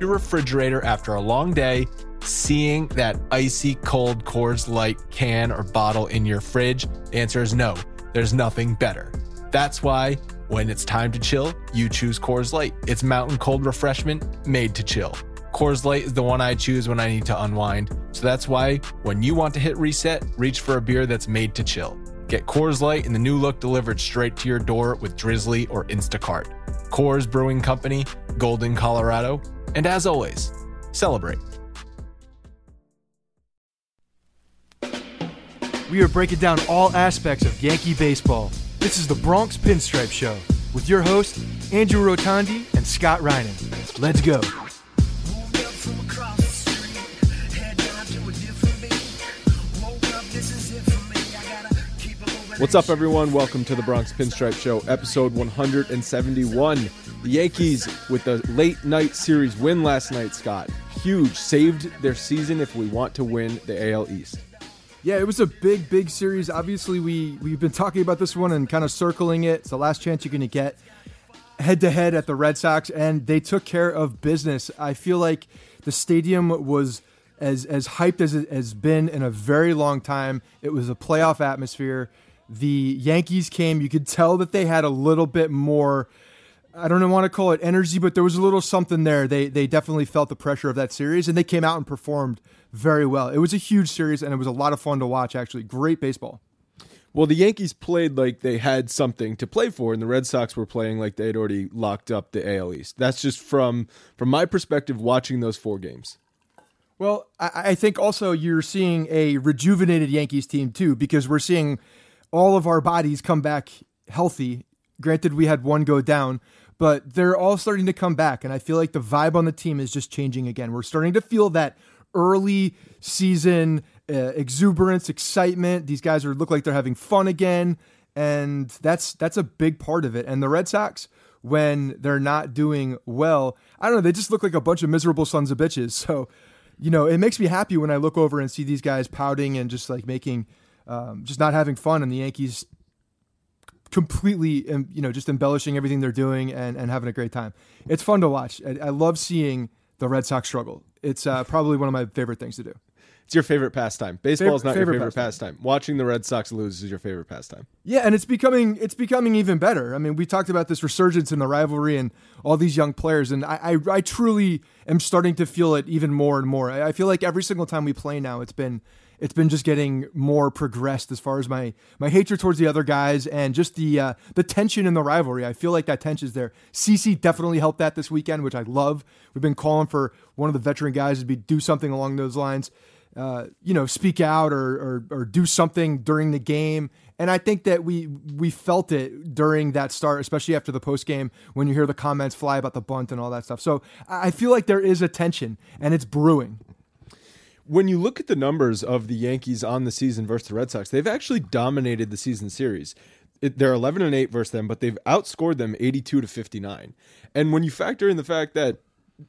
your refrigerator after a long day, seeing that icy cold Coors Light can or bottle in your fridge? The answer is no, there's nothing better. That's why when it's time to chill, you choose Coors Light. It's mountain cold refreshment made to chill. Coors Light is the one I choose when I need to unwind. So that's why when you want to hit reset, reach for a beer that's made to chill. Get Coors Light in the new look delivered straight to your door with Drizly or Instacart. Coors Brewing Company, Golden, Colorado. And as always, celebrate. We are breaking down all aspects of Yankee baseball. This is the Bronx Pinstripe Show with your hosts, Andrew Rotondi and Scott Reinen. Let's go. What's up, everyone? Welcome to the Bronx Pinstripe Show, episode 171. The Yankees, with the late night series win last night, Scott, huge, saved their season if we want to win the AL East. Yeah, it was a big, big series. Obviously, we we've been talking about this one and kind of circling it. It's the last chance you're going to get head to head at the Red Sox, and they took care of business. I feel like the stadium was as as hyped as it has been in a very long time. It was a playoff atmosphere the Yankees came, you could tell that they had a little bit more. I don't want to call it energy, but there was a little something there. They they definitely felt the pressure of that series, and they came out and performed very well. It was a huge series, and it was a lot of fun to watch. Actually, great baseball. Well, the Yankees played like they had something to play for, and the Red Sox were playing like they'd already locked up the AL East. That's just from from my perspective, watching those four games. Well, I, I think also you're seeing a rejuvenated Yankees team too, because we're seeing all of our bodies come back healthy. Granted, we had one go down, but they're all starting to come back. And I feel like the vibe on the team is just changing again. We're starting to feel that early season uh, exuberance, excitement. These guys are look like they're having fun again, and that's that's a big part of it. And the Red Sox, when they're not doing well, I don't know, they just look like a bunch of miserable sons of bitches. So, you know, it makes me happy when I look over and see these guys pouting and just like making um, just not having fun, and the Yankees completely, you know, just embellishing everything they're doing and, and having a great time. It's fun to watch. I, I love seeing the Red Sox struggle. It's uh, probably one of my favorite things to do. It's your favorite pastime. Baseball is not favorite your favorite pastime. Watching the Red Sox lose is your favorite pastime. Yeah, and it's becoming it's becoming even better. I mean, we talked about this resurgence in the rivalry and all these young players, and I I, I truly am starting to feel it even more and more. I, I feel like every single time we play now, it's been it's been just getting more progressed as far as my my hatred towards the other guys and just the uh, the tension in the rivalry. I feel like that tension is there. CC definitely helped that this weekend, which I love. We've been calling for one of the veteran guys to be do something along those lines. Uh, you know, speak out or, or, or do something during the game. And I think that we we felt it during that start, especially after the post game when you hear the comments fly about the bunt and all that stuff. So I feel like there is a tension and it's brewing. When you look at the numbers of the Yankees on the season versus the Red Sox, they've actually dominated the season series. It, they're 11 and 8 versus them, but they've outscored them 82 to 59. And when you factor in the fact that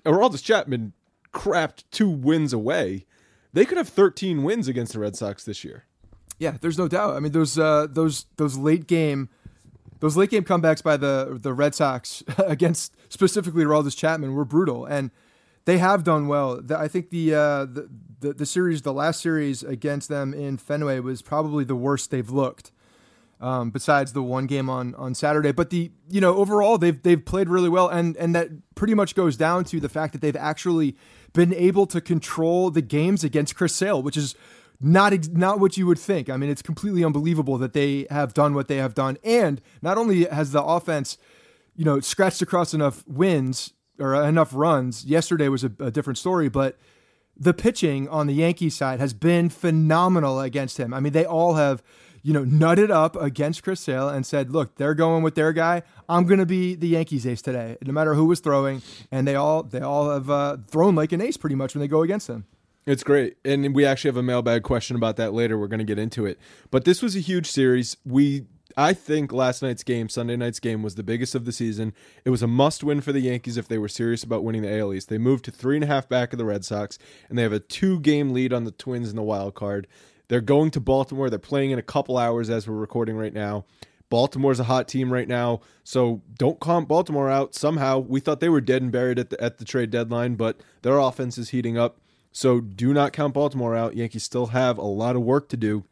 Aroldis Chapman crapped two wins away, they could have 13 wins against the Red Sox this year. Yeah, there's no doubt. I mean, those uh, those those late game those late game comebacks by the the Red Sox against specifically Aroldis Chapman were brutal, and they have done well. I think the, uh, the, the the series, the last series against them in Fenway, was probably the worst they've looked. Um, besides the one game on on Saturday, but the you know overall they've they've played really well, and and that pretty much goes down to the fact that they've actually been able to control the games against Chris Sale, which is not ex- not what you would think. I mean, it's completely unbelievable that they have done what they have done, and not only has the offense, you know, scratched across enough wins or enough runs. Yesterday was a, a different story, but the pitching on the Yankees side has been phenomenal against him. I mean, they all have you know, nutted up against Chris Sale and said, "Look, they're going with their guy. I'm going to be the Yankees ace today, no matter who was throwing." And they all they all have uh, thrown like an ace pretty much when they go against him. It's great, and we actually have a mailbag question about that later. We're going to get into it, but this was a huge series. We I think last night's game, Sunday night's game, was the biggest of the season. It was a must win for the Yankees if they were serious about winning the AL East. They moved to three and a half back of the Red Sox, and they have a two game lead on the Twins in the wild card. They're going to Baltimore. They're playing in a couple hours as we're recording right now. Baltimore's a hot team right now, so don't count Baltimore out. Somehow we thought they were dead and buried at the at the trade deadline, but their offense is heating up. So do not count Baltimore out. Yankees still have a lot of work to do,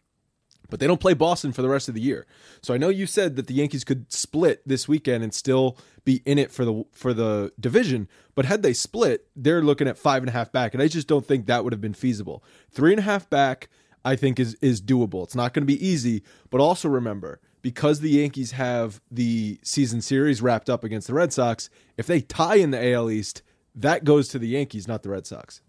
but they don't play Boston for the rest of the year. So I know you said that the Yankees could split this weekend and still be in it for the for the division, but had they split, they're looking at five and a half back, and I just don't think that would have been feasible. Three and a half back I think is is doable. It's not going to be easy, but also remember because the Yankees have the season series wrapped up against the Red Sox, if they tie in the AL East, that goes to the Yankees, not the Red Sox.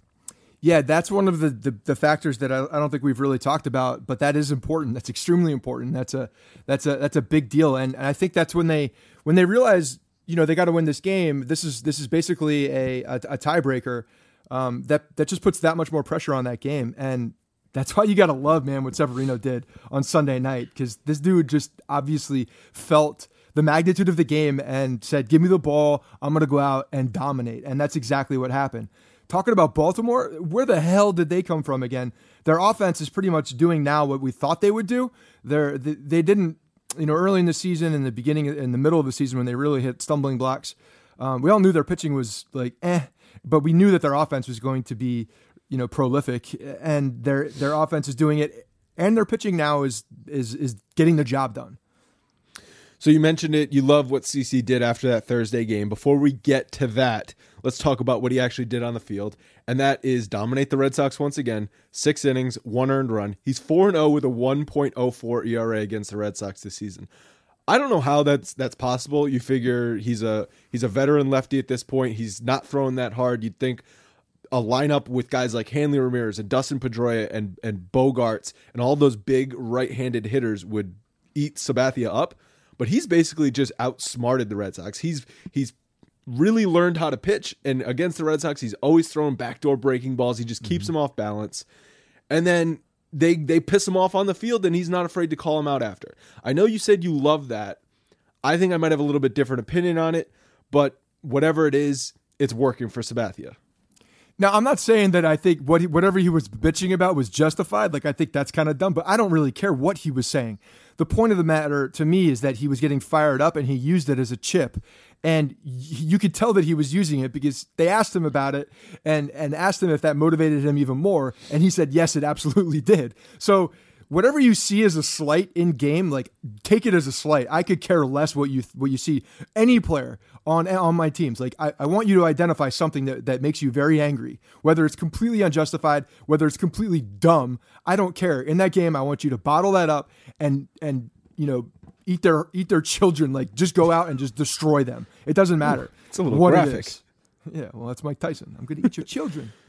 Yeah, that's one of the, the, the, factors that I, I don't think we've really talked about, but that is important. That's extremely important. That's a that's a that's a big deal, and, and I think that's when they when they realize you know they got to win this game. This is this is basically a a, a tiebreaker um, that that just puts that much more pressure on that game, and that's why you got to love, man, what Severino did on Sunday night because this dude just obviously felt the magnitude of the game and said, Give me the ball. I'm going to go out and dominate. And that's exactly what happened. Talking about Baltimore, where the hell did they come from again? Their offense is pretty much doing now what we thought they would do. They're, they, they didn't, you know, early in the season, in the beginning, in the middle of the season, when they really hit stumbling blocks, um, we all knew their pitching was like eh, but we knew that their offense was going to be you know prolific, and their their offense is doing it, and their pitching now is is is getting the job done. So you mentioned it. You love what CC did after that Thursday game. Before we get to that, let's talk about what he actually did on the field, and that is dominate the Red Sox once again. Six innings, one earned run. He's four zero oh with a one point oh four ERA against the Red Sox this season. I don't know how that's that's possible. You figure he's a he's a veteran lefty at this point. He's not throwing that hard. You'd think a lineup with guys like Hanley Ramirez and Dustin Pedroia and and Bogaerts and all those big right-handed hitters would eat Sabathia up, but he's basically just outsmarted the Red Sox. He's he's really learned how to pitch and against the Red Sox he's always throwing backdoor breaking balls. He just keeps mm-hmm. them off balance. And then they they piss him off on the field and he's not afraid to call him out after. I know you said you love that. I think I might have a little bit different opinion on it, but whatever it is, it's working for Sabathia. Now, I'm not saying that I think what he, whatever he was bitching about was justified. Like, I think that's kind of dumb, but I don't really care what he was saying. The point of the matter to me is that he was getting fired up and he used it as a chip. And you could tell that he was using it because they asked him about it and, and asked him if that motivated him even more. And he said, yes, it absolutely did. So, whatever you see as a slight in game, like take it as a slight. I could care less what you what you see any player on on my teams. Like I, I want you to identify something that, that makes you very angry, whether it's completely unjustified, whether it's completely dumb. I don't care. In that game, I want you to bottle that up and and you know eat their eat their children. Like just go out and just destroy them. It doesn't matter. It's a little what it graphic. is. Yeah, well, that's Mike Tyson. I'm going to eat your children.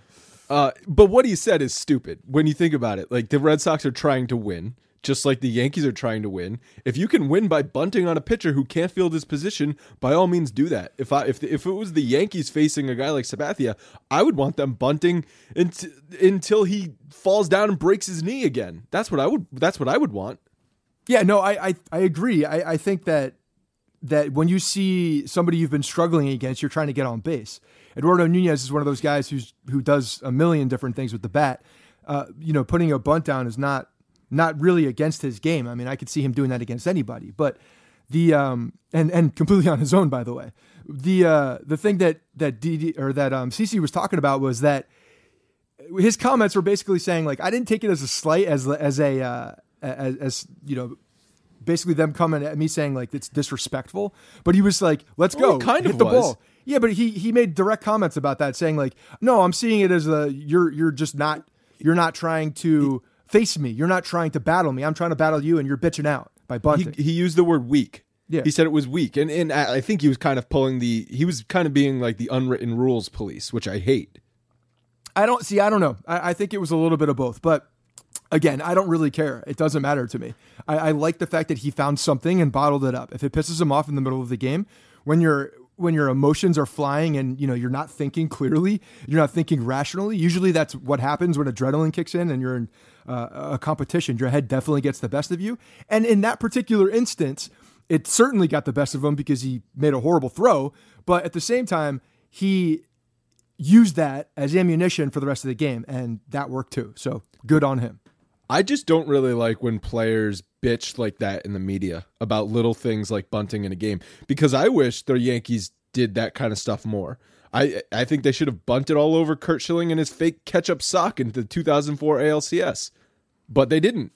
Uh, but what he said is stupid when you think about it. Like the Red Sox are trying to win, just like the Yankees are trying to win. If you can win by bunting on a pitcher who can't field his position, by all means do that. If I if the, if it was the Yankees facing a guy like Sabathia, I would want them bunting unt- until he falls down and breaks his knee again. That's what I would. That's what I would want. Yeah, no, I I, I agree. I, I think that that when you see somebody you've been struggling against, you're trying to get on base. Eduardo Nunez is one of those guys who's who does a million different things with the bat. Uh, you know, putting a bunt down is not not really against his game. I mean, I could see him doing that against anybody, but the um and and completely on his own, by the way. The uh the thing that that DD or that um CC was talking about was that his comments were basically saying like I didn't take it as a slight as as a uh, as, as you know basically them coming at me saying like it's disrespectful but he was like let's Well, go kind hit of the was. ball yeah but he he made direct comments about that saying like no I'm seeing it as a you're you're just not you're not trying to face me you're not trying to battle me I'm trying to battle you and you're bitching out by bunting He, he used the word weak. Yeah. He said it was weak, and and I think he was kind of pulling the. He was kind of being like the unwritten rules police, which I hate. I don't see. I don't know. I, I think it was a little bit of both, but again, I don't really care. It doesn't matter to me. I, I like the fact that he found something and bottled it up. If it pisses him off in the middle of the game, when your when your emotions are flying and you know you're not thinking clearly, you're not thinking rationally. Usually, that's what happens when adrenaline kicks in and you're in uh, a competition. Your head definitely gets the best of you. And in that particular instance, it certainly got the best of him because he made a horrible throw. But at the same time, he used that as ammunition for the rest of the game, and that worked too. So good on him. I just don't really like when players bitch like that in the media about little things like bunting in a game because I wish the Yankees did that kind of stuff more. I I think they should have bunted all over Curt Schilling and his fake ketchup sock in the 2004 ALCS, but they didn't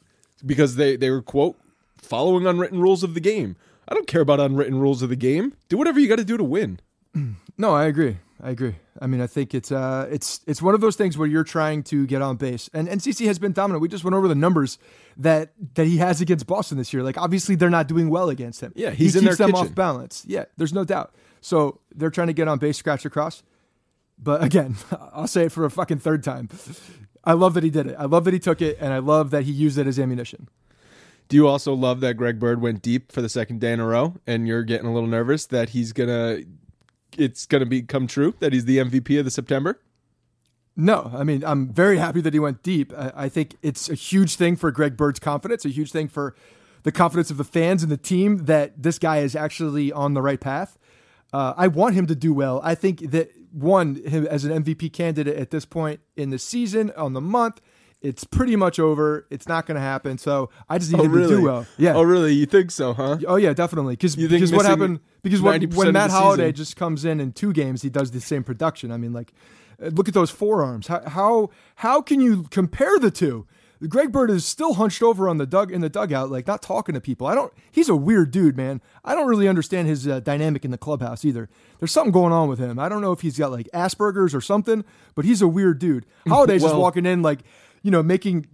because they they were quote following unwritten rules of the game. I don't care about unwritten rules of the game. Do whatever you got to do to win. No, I agree. I agree. I mean, I think it's uh, it's it's one of those things where you're trying to get on base, and and CC has been dominant. We just went over the numbers that that he has against Boston this year. Like, obviously, they're not doing well against him. Yeah, he's he in keeps them kitchen. off balance. Yeah, there's no doubt. So they're trying to get on base, scratch across. But again, I'll say it for a fucking third time. I love that he did it. I love that he took it, and I love that he used it as ammunition. Do you also love that Greg Bird went deep for the second day in a row, and you're getting a little nervous that he's gonna, it's gonna become true that he's the MVP of the September? No, I mean, I'm very happy that he went deep. I, I think it's a huge thing for Greg Bird's confidence, a huge thing for the confidence of the fans and the team that this guy is actually on the right path. Uh, I want him to do well. I think that one, him as an MVP candidate at this point in the season, on the month, it's pretty much over. It's not going to happen. So I just need him to do well. Yeah. Oh, really? You think so, huh? Oh yeah, definitely. Because because what happened? Because 90% when Matt the Holliday season- just comes in in two games, he does the same production. I mean, like, uh, look at those forearms. How how how can you compare the two? Greg Bird is still hunched over on the dug in the dugout, like not talking to people. I don't. He's a weird dude, man. I don't really understand his uh, dynamic in the clubhouse either. There's something going on with him. I don't know if he's got like Asperger's or something, but he's a weird dude. Holliday's just walking in like you know, making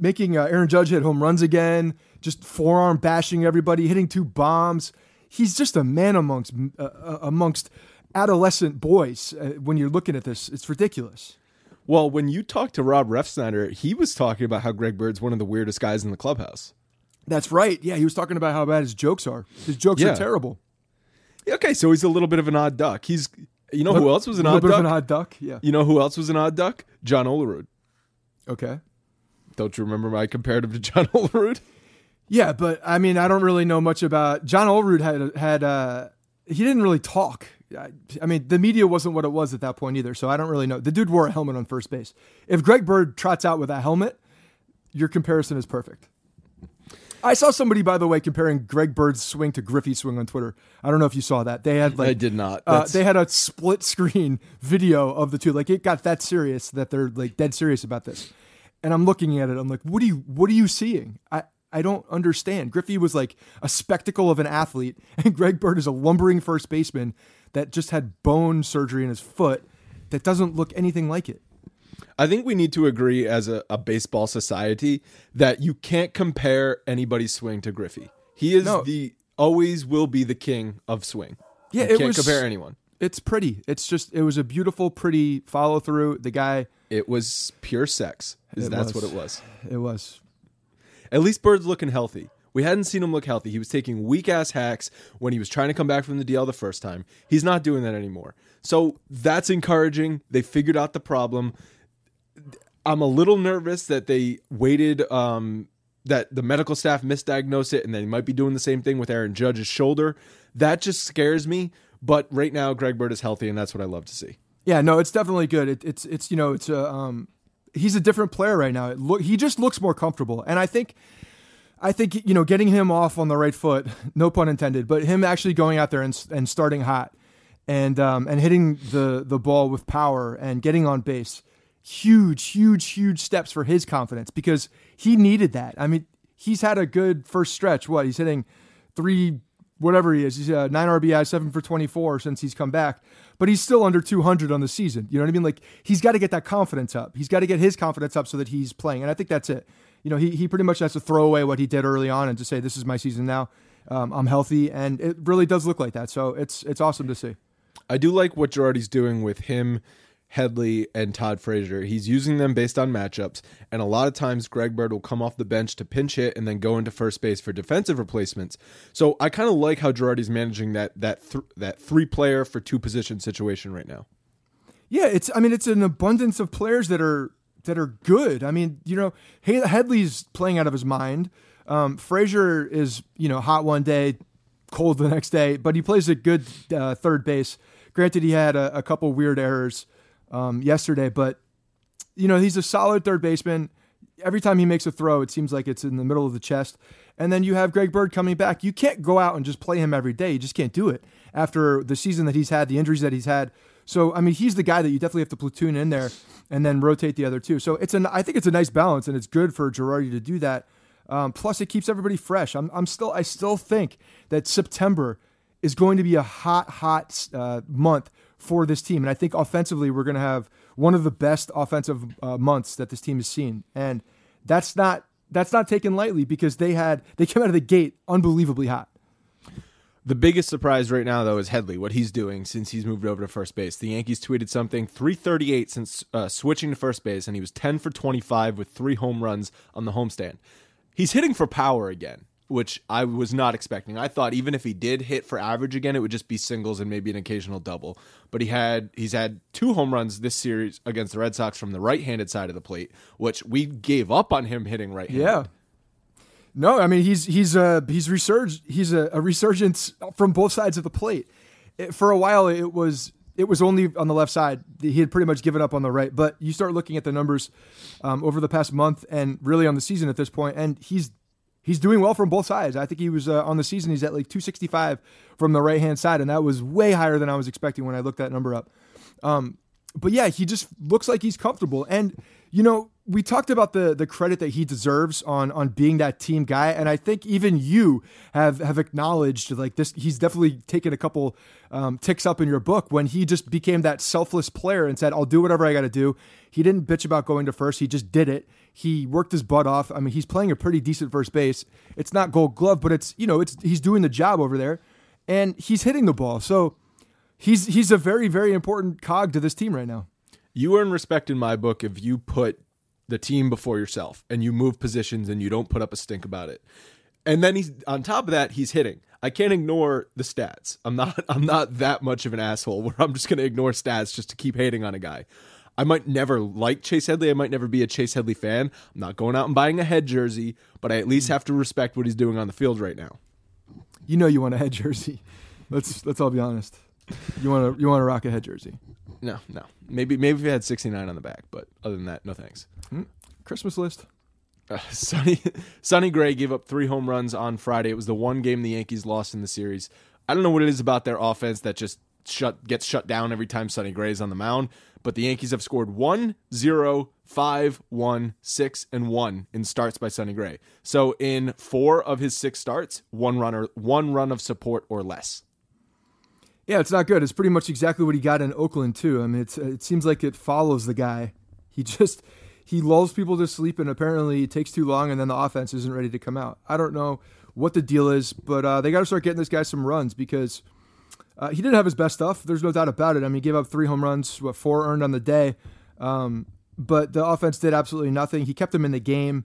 making uh, Aaron Judge hit home runs again, just forearm bashing everybody, hitting two bombs. He's just a man amongst uh, uh, amongst adolescent boys. Uh, when you're looking at this, it's ridiculous. Well, when you talked to Rob Refsnyder, he was talking about how Greg Bird's one of the weirdest guys in the clubhouse. That's right. Yeah, he was talking about how bad his jokes are. His jokes Yeah. are terrible. Okay, so he's a little bit of an odd duck. He's, you know, who else was an odd bit duck? of an odd duck. Yeah. You know who else was an odd duck? John Olerud. Okay. Don't you remember my comparative to John Olerud? Yeah, but I mean, I don't really know much about John Olerud. Had had uh, he didn't really talk. I, I mean, the media wasn't what it was at that point either, so I don't really know. The dude wore a helmet on first base. If Greg Bird trots out with a helmet, your comparison is perfect. I saw somebody, by the way, comparing Greg Bird's swing to Griffey's swing on Twitter. I don't know if you saw that. They had like I did not. Uh, they had a split screen video of the two. Like it got that serious that they're like dead serious about this. And I'm looking at it. I'm like, what are you? What are you seeing? I I don't understand. Griffey was like a spectacle of an athlete, and Greg Bird is a lumbering first baseman that just had bone surgery in his foot that doesn't look anything like it. I think we need to agree as a, a baseball society that you can't compare anybody's swing to Griffey. He is No. the always will be the king of swing. Yeah, you it can't was- compare anyone. It's pretty. It's just it was a beautiful, pretty follow through. The guy, It was pure sex. Is that's was. what it was. it was. At least Bird's looking healthy. We hadn't seen him look healthy. He was taking weak ass hacks when he was trying to come back from the DL the first time. He's not doing that anymore. So that's encouraging. They figured out the problem. I'm a little nervous that they waited, um, that the medical staff misdiagnosed it, and they might be doing the same thing with Aaron Judge's shoulder. That just scares me. But right now, Greg Bird is healthy, and that's what I love to see. Yeah, no, it's definitely good. It, it's it's you know it's a um, he's a different player right now. Look he just looks more comfortable, and I think I think you know getting him off on the right foot, no pun intended, but him actually going out there and and starting hot, and um, and hitting the the ball with power and getting on base, huge huge huge steps for his confidence because he needed that. I mean, he's had a good first stretch. What he's hitting three whatever he is. He's uh, nine RBI, seven for 24 since he's come back, but he's still under 200 on the season. You know what I mean? Like he's got to get that confidence up. He's got to get his confidence up so that he's playing. And I think that's it. You know, he, he pretty much has to throw away what he did early on and just say, this is my season now. Um, I'm healthy. And it really does look like that. So it's, it's awesome to see. I do like what Girardi's doing with him, Headley, and Todd Frazier. He's using them based on matchups, and a lot of times Greg Bird will come off the bench to pinch hit and then go into first base for defensive replacements. So I kind of like how Girardi's managing that that th- that three player for two position situation right now. Yeah, it's. I mean, it's an abundance of players that are that are good. I mean, you know, He- Headley's playing out of his mind. Um, Frazier is, you know, hot one day, cold the next day, but he plays a good uh, third base. Granted, he had a, a couple weird errors um, yesterday, but you know, he's a solid third baseman. Every time he makes a throw, it seems like it's in the middle of the chest. And then you have Greg Bird coming back. You can't go out and just play him every day. You just can't do it after the season that he's had, the injuries that he's had. So I mean, he's the guy that you definitely have to platoon in there and then rotate the other two. So it's an I think it's a nice balance, and it's good for Girardi to do that. Um, plus, it keeps everybody fresh. I'm, I'm still I still think that September is going to be a hot hot uh, month for this team, and I think offensively we're going to have one of the best offensive uh, months that this team has seen, and that's not that's not taken lightly because they had they came out of the gate unbelievably hot. The biggest surprise right now, though, is Headley. What he's doing since he's moved over to first base. The Yankees tweeted something: 338 since uh, switching to first base, and he was 10 for 25 with three home runs on the homestand. He's hitting for power again, which I was not expecting. I thought even if he did hit for average again, it would just be singles and maybe an occasional double. But he had he's had two home runs this series against the Red Sox from the right-handed side of the plate, which we gave up on him hitting right-handed. Yeah. No, I mean he's he's a he's resurged he's a, a resurgence from both sides of the plate. It, for a while, it was it was only on the left side. He had pretty much given up on the right. But you start looking at the numbers um, over the past month and really on the season at this point, and he's he's doing well from both sides. I think he was uh, on the season. He's at like 265 from the right hand side, and that was way higher than I was expecting when I looked that number up. Um, but yeah, he just looks like he's comfortable. And you know, we talked about the the credit that he deserves on on being that team guy, and I think even you have have acknowledged like this. He's definitely taken a couple um, ticks up in your book when he just became that selfless player and said, "I'll do whatever I got to do." He didn't bitch about going to first; he just did it. He worked his butt off. I mean, he's playing a pretty decent first base. It's not Gold Glove, but it's you know, it's he's doing the job over there, and he's hitting the ball. So he's he's a very very important cog to this team right now. You earn respect in my book if you put the team before yourself and you move positions and you don't put up a stink about it. And then he's on top of that, he's hitting. I can't ignore the stats. I'm not I'm not that much of an asshole where I'm just gonna ignore stats just to keep hating on a guy. I might never like Chase Headley. I might never be a Chase Headley fan. I'm not going out and buying a head jersey, but I at least have to respect what he's doing on the field right now. You know you want a head jersey. Let's let's all be honest. You want to you want to rock a head jersey? No, no. Maybe maybe if it had 69 on the back, but other than that, no thanks. Christmas list. Uh, Sonny Sonny Gray gave up three home runs on Friday. It was the one game the Yankees lost in the series. I don't know what it is about their offense that just shut gets shut down every time Sonny Gray is on the mound. But the Yankees have scored 1 0, 5, 1, 6, and 1 in starts by Sonny Gray. So in four of his six starts, one runner, one run of support or less. Yeah, it's not good. It's pretty much exactly what he got in Oakland too. I mean, it's it seems like it follows the guy. He just he lulls people to sleep, and apparently it takes too long, and then the offense isn't ready to come out. I don't know what the deal is, but uh, they got to start getting this guy some runs because uh, he didn't have his best stuff. There's no doubt about it. I mean, he gave up three home runs, what four earned on the day, um, but the offense did absolutely nothing. He kept him in the game.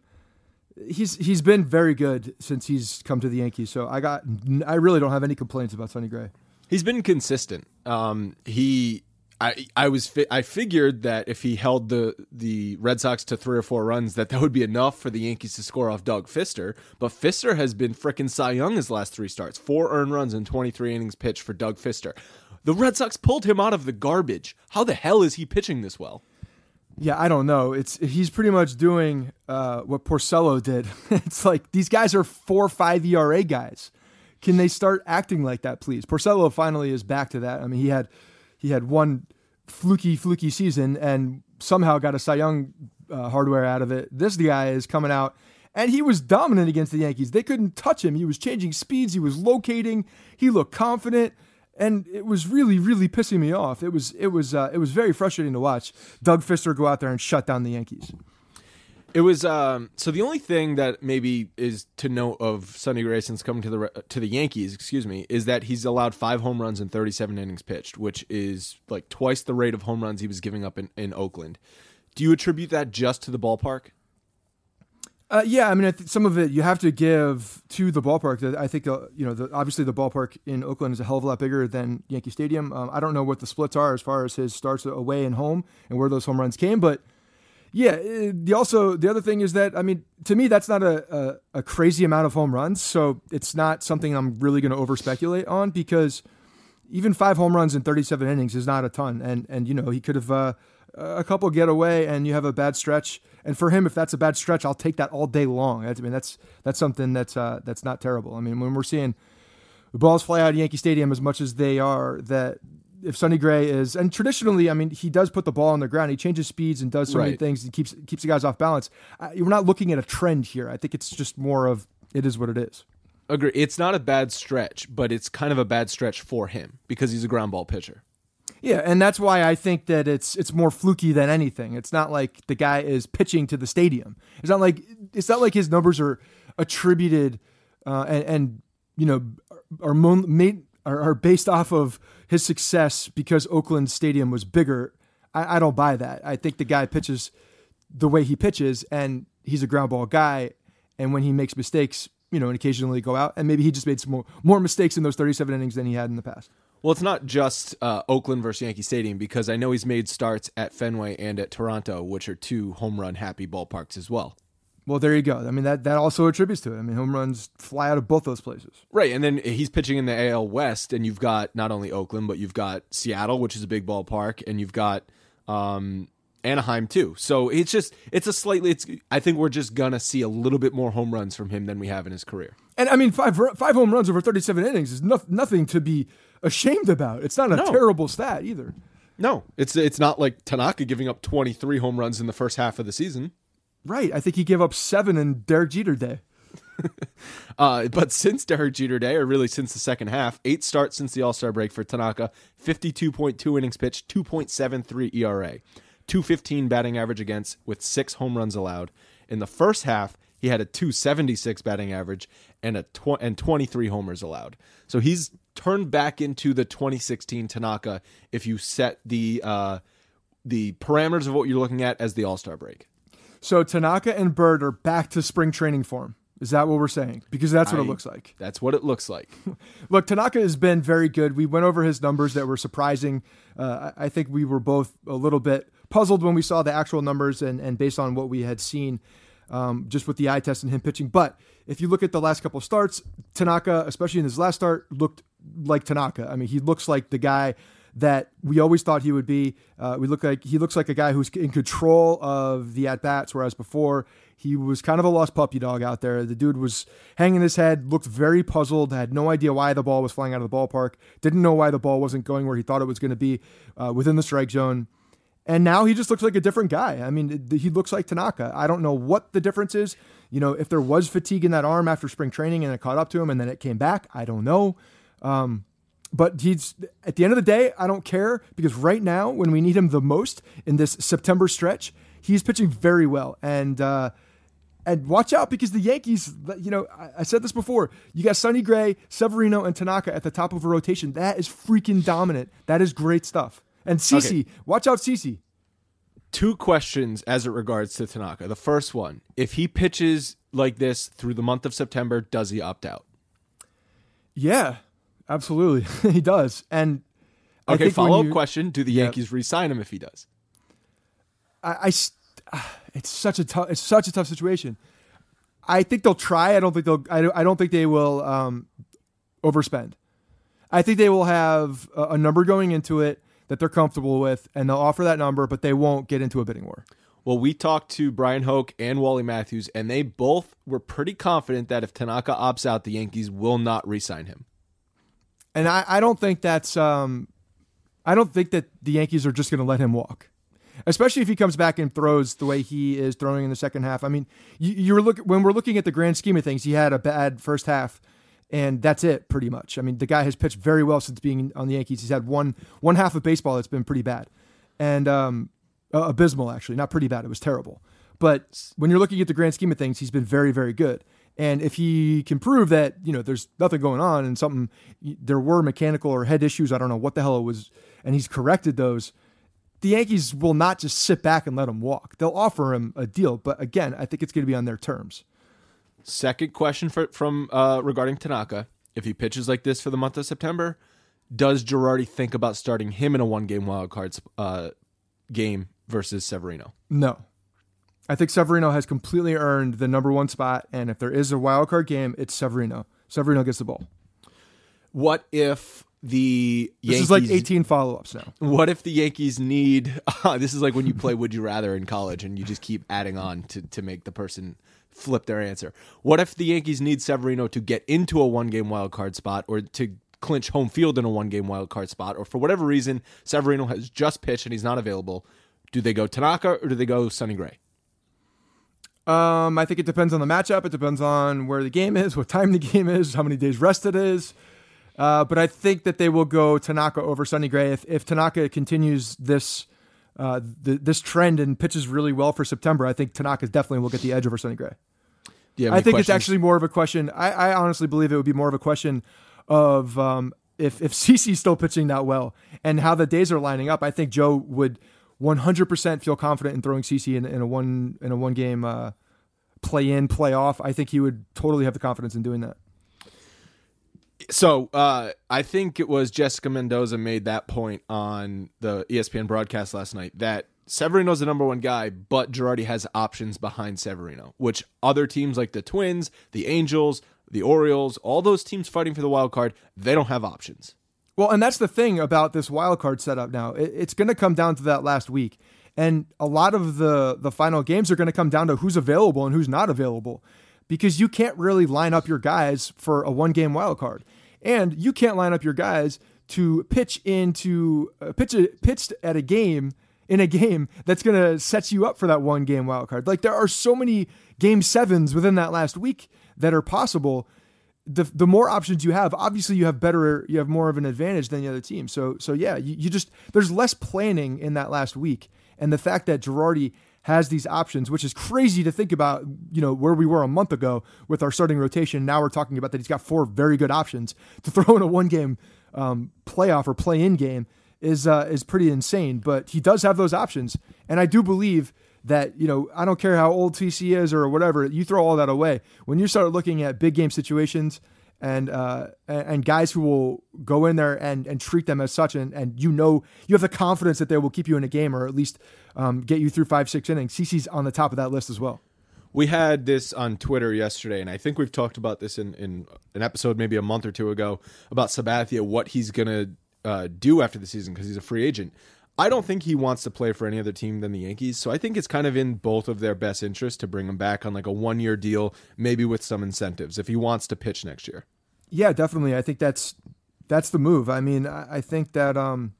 He's he's been very good since he's come to the Yankees. So I got I really don't have any complaints about Sonny Gray. He's been consistent. Um, he, I, I was, fi- I figured that if he held the the Red Sox to three or four runs, that that would be enough for the Yankees to score off Doug Fister. But Fister has been frickin' Cy Young his last three starts, four earned runs and twenty three innings pitched for Doug Fister. The Red Sox pulled him out of the garbage. How the hell is he pitching this well? Yeah, I don't know. It's he's pretty much doing uh, what Porcello did. it's like these guys are four five ERA guys. Can they start acting like that, please? Porcello finally is back to that. I mean, he had he had one fluky fluky season and somehow got a Cy Young uh, hardware out of it. This guy is coming out and he was dominant against the Yankees. They couldn't touch him. He was changing speeds. He was locating. He looked confident and it was really, really pissing me off. It was, it was, uh, it was very frustrating to watch Doug Fister go out there and shut down the Yankees. It was um, so the only thing that maybe is to note of Sonny Gray since coming to the to the Yankees, excuse me, is that he's allowed five home runs in 37 innings pitched, which is like twice the rate of home runs he was giving up in, in Oakland. Do you attribute that just to the ballpark? Uh, yeah, I mean, I th- some of it you have to give to the ballpark. I think uh, you know, the, obviously the ballpark in Oakland is a hell of a lot bigger than Yankee Stadium. Um, I don't know what the splits are as far as his starts away and home and where those home runs came, but yeah, uh, the also the other thing is that I mean, to me, that's not a, a, a crazy amount of home runs, so it's not something I'm really going to over speculate on because even five home runs in 37 innings is not a ton, and and you know he could have uh, a couple get away, and you have a bad stretch, and for him, if that's a bad stretch, I'll take that all day long. I mean, that's that's something that's uh, that's not terrible. I mean, when we're seeing balls fly out of Yankee Stadium as much as they are, that if Sonny Gray is, and traditionally, I mean, he does put the ball on the ground. He changes speeds and does so many things. He keeps keeps the guys off balance. Uh, we're not looking at a trend here. I think it's just more of it is what it is. Agree. It's not a bad stretch, but it's kind of a bad stretch for him because he's a ground ball pitcher. Yeah, and that's why I think that it's it's more fluky than anything. It's not like the guy is pitching to the stadium. It's not like it's not like his numbers are attributed uh, and, and you know are, made, are are based off of his success because Oakland Stadium was bigger. I, I don't buy that. I think the guy pitches the way he pitches, and he's a ground ball guy. And when he makes mistakes, you know, and occasionally go out, and maybe he just made some more, more mistakes in those 37 innings than he had in the past. Well, it's not just uh, Oakland versus Yankee Stadium because I know he's made starts at Fenway and at Toronto, which are two home run happy ballparks as well. Well, there you go. I mean, that, that also attributes to it. I mean, home runs fly out of both those places. Right, and then he's pitching in the AL West, and you've got not only Oakland, but you've got Seattle, which is a big ballpark, and you've got um, Anaheim too. So it's just it's a slightly. It's I think we're just gonna see a little bit more home runs from him than we have in his career. And I mean, five five home runs over 37 innings is no, nothing to be ashamed about. It's not a No. terrible stat either. No, it's it's not like Tanaka giving up twenty three home runs in the first half of the season. Right. I think he gave up seven in Derek Jeter Day. Uh, but since Derek Jeter Day, or really since the second half, eight starts since the All Star break for Tanaka, 52.2 innings pitched, 2.73 ERA, 215 batting average against, with six home runs allowed. In the first half, he had a 276 batting average and a tw- and 23 homers allowed. So he's turned back into the 2016 Tanaka if you set the uh, the parameters of what you're looking at as the All Star break. So Tanaka and Bird are back to spring training form. Is that what we're saying? Because that's what I- it looks like. That's what it looks like. Look, Tanaka has been very good. We went over his numbers that were surprising. Uh, I think we were both a little bit puzzled when we saw the actual numbers and, and based on what we had seen um, just with the eye test and him pitching. But if you look at the last couple of starts, Tanaka, especially in his last start, looked like Tanaka. I mean, he looks like the guy that we always thought he would be. Uh, we look like he looks like a guy who's in control of the at bats, whereas before he was kind of a lost puppy dog out there. The dude was hanging his head, looked very puzzled, had no idea why the ball was flying out of the ballpark, didn't know why the ball wasn't going where he thought it was going to be uh, within the strike zone. And now he just looks like a different guy. I mean, he looks like Tanaka. I don't know what the difference is. You know, if there was fatigue in that arm after spring training and it caught up to him and then it came back, I don't know. Um, but he's at the end of the day, I don't care because right now, when we need him the most in this September stretch, he's pitching very well. And uh, and watch out because the Yankees, you know, I, I said this before. You got Sonny Gray, Severino, and Tanaka at the top of a rotation. That is freaking dominant. That is great stuff. And CC, okay. watch out, CC. Two questions as it regards to Tanaka. The first one: If he pitches like this through the month of September, does he opt out? Yeah, absolutely, he does. And okay, follow up question: Do the Yankees yeah, re-sign him if he does? I, I it's such a tough it's such a tough situation. I think they'll try. I don't think they'll. I don't, I don't think they will um, overspend. I think they will have a, a number going into it that they're comfortable with, and they'll offer that number, but they won't get into a bidding war. Well, we talked to Bryan Hoch and Wally Matthews, and they both were pretty confident that if Tanaka opts out, the Yankees will not re-sign him. And I, I don't think that's. Um, I don't think that the Yankees are just going to let him walk especially if he comes back and throws the way he is throwing in the second half. I mean, you, you're look when we're looking at the grand scheme of things, he had a bad first half, and that's it pretty much. I mean, the guy has pitched very well since being on the Yankees. He's had one one half of baseball that's been pretty bad, and um, abysmal actually, not pretty bad. It was terrible. But when you're looking at the grand scheme of things, he's been very very good. And if he can prove that you know there's nothing going on and something there were mechanical or head issues, I don't know what the hell it was, and he's corrected those the Yankees will not just sit back and let him walk. They'll offer him a deal, but again, I think it's going to be on their terms. Second question for, from uh, regarding Tanaka: If he pitches like this for the month of September, does Girardi think about starting him in a one-game wild card uh, game versus Severino? No, I think Severino has completely earned the number one spot, and if there is a wild card game, it's Severino. Severino gets the ball. What if the Yankees, this is like 18 follow-ups now. What if the Yankees need uh, this is like when you play would you rather in college and you just keep adding on to to make the person flip their answer. What if the Yankees need Severino to get into a one-game wild card spot or to clinch home field in a one-game wild card spot or for whatever reason Severino has just pitched and he's not available? Do they go Tanaka or do they go Sonny Gray? Um, I think it depends on the matchup. It depends on where the game is, what time the game is, how many days rest it is. Uh, but I think that they will go Tanaka over Sonny Gray if, if Tanaka continues this uh, this trend and pitches really well for September. I think Tanaka definitely will get the edge over Sonny Gray. I think questions? it's actually more of a question. I, I, honestly believe it would be more of a question of um, if if CC's still pitching that well and how the days are lining up. I think Joe would 100% feel confident in throwing CC in, in a one in a one game uh, play in play off. I think he would totally have the confidence in doing that. So uh, I think it was Jessica Mendoza made that point on the ESPN broadcast last night that Severino's the number one guy, but Girardi has options behind Severino, which other teams like the Twins, the Angels, the Orioles, all those teams fighting for the wild card, they don't have options. Well, and that's the thing about this wild card setup now. it's going to come down to that last week. And a lot of the the final games are going to come down to who's available and who's not available because you can't really line up your guys for a one game wild card. And you can't line up your guys to pitch into uh, pitch a, pitched at a game in a game that's going to set you up for that one game wild card. Like there are so many game sevens within that last week that are possible. The, the more options you have, obviously you have better, you have more of an advantage than the other team. So, so yeah, you, you just, there's less planning in that last week. And the fact that Girardi has these options, which is crazy to think about, you know, where we were a month ago with our starting rotation. Now we're talking about that he's got four very good options to throw in a one game um, playoff or play in game is uh, is pretty insane. But he does have those options, and I do believe that you know I don't care how old CC is or whatever. You throw all that away when you start looking at big game situations and uh, and guys who will go in there and, and treat them as such, and, and you know you have the confidence that they will keep you in a game or at least um, get you through five six innings. CC's on the top of that list as well. We had this on Twitter yesterday, and I think we've talked about this in, in an episode maybe a month or two ago about Sabathia, what he's going to uh, do after the season because he's a free agent. I don't think he wants to play for any other team than the Yankees, so I think it's kind of in both of their best interest to bring him back on like a one year deal, maybe with some incentives if he wants to pitch next year. Yeah, definitely. I think that's that's the move. I mean, I think that um,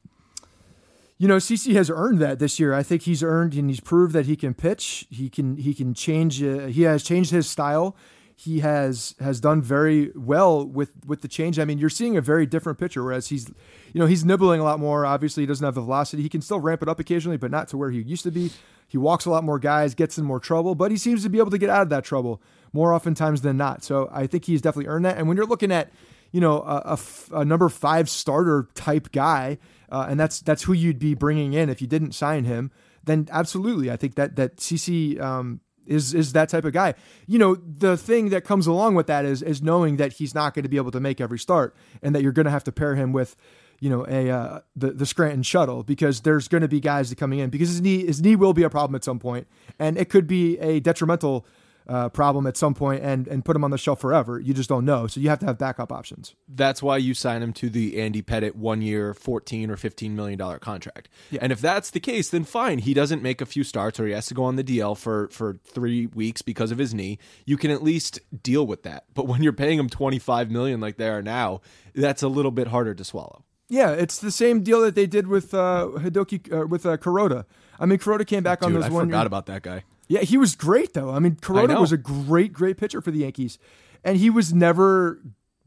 you know, CC has earned that this year. I think he's earned and he's proved that he can pitch. He can he can change. Uh, he has changed his style. He has has done very well with with the change. I mean, you're seeing a very different pitcher. Whereas he's, you know, he's nibbling a lot more. Obviously, he doesn't have the velocity. He can still ramp it up occasionally, but not to where he used to be. He walks a lot more guys, gets in more trouble, but he seems to be able to get out of that trouble more oftentimes than not. So I think he's definitely earned that. And when you're looking at, you know, a, a, a number five starter type guy uh, and that's that's who you'd be bringing in if you didn't sign him, then absolutely, I think that that CC um, is is that type of guy. You know, the thing that comes along with that is is knowing that he's not going to be able to make every start, and that you're going to have to pair him with. You know, a uh, the the Scranton shuttle because there's going to be guys coming in because his knee his knee will be a problem at some point, and it could be a detrimental uh, problem at some point and and put him on the shelf forever. You just don't know, so you have to have backup options. That's why you sign him to the Andy Pettitte one year, fourteen or fifteen million dollar contract. Yeah. And if that's the case, then fine. He doesn't make a few starts or he has to go on the DL for for three weeks because of his knee. You can at least deal with that. But when you're paying him twenty five million like they are now, that's a little bit harder to swallow. Yeah, it's the same deal that they did with uh, Hideki uh, with uh, Kuroda. I mean, Kuroda came back Dude, on those I one. forgot year. about that guy. Yeah, he was great though. I mean, Kuroda was a great, great pitcher for the Yankees, and he was never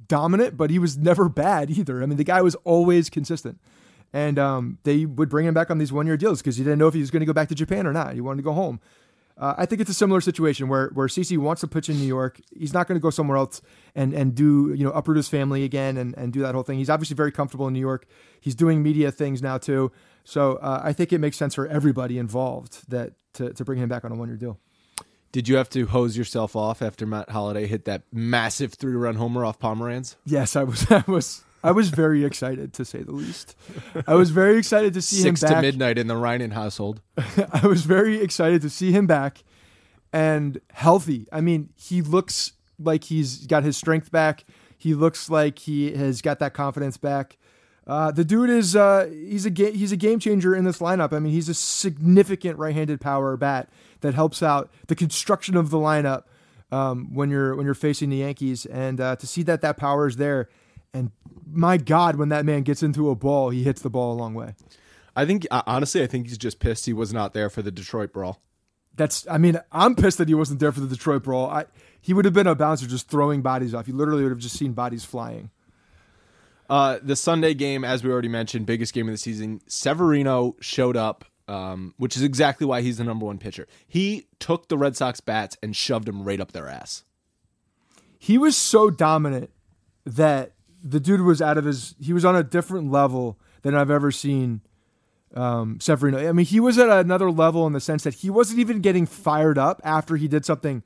dominant, but he was never bad either. I mean, the guy was always consistent, and um, they would bring him back on these one-year deals because he didn't know if he was going to go back to Japan or not. He wanted to go home. Uh, I think it's a similar situation where where CC wants to pitch in New York. He's not going to go somewhere else and and do you know uproot his family again and and do that whole thing. He's obviously very comfortable in New York. He's doing media things now too. So uh, I think it makes sense for everybody involved that to, to bring him back on a one year deal. Did you have to hose yourself off after Matt Holliday hit that massive three run homer off Pomeranz? Yes, I was. I was. I was very excited to say the least. I was very excited to see Six him back. to midnight in the Reinen household. I was very excited to see him back and healthy. I mean, he looks like he's got his strength back. He looks like he has got that confidence back. Uh, the dude is uh, he's a ga- he's a game changer in this lineup. I mean, he's a significant right-handed power bat that helps out the construction of the lineup um, when you're when you're facing the Yankees. And uh, to see that that power is there, and my God, when that man gets into a ball, he hits the ball a long way. I think honestly, I think he's just pissed he was not there for the Detroit brawl. That's I mean, I'm pissed that he wasn't there for the Detroit brawl. I, he would have been a bouncer just throwing bodies off. He literally would have just seen bodies flying. Uh, the Sunday game, as we already mentioned, biggest game of the season. Severino showed up, um, which is exactly why he's the number one pitcher. He took the Red Sox bats and shoved them right up their ass. He was so dominant that the dude was out of his. He was on a different level than I've ever seen um, Severino. I mean, he was at another level in the sense that he wasn't even getting fired up after he did something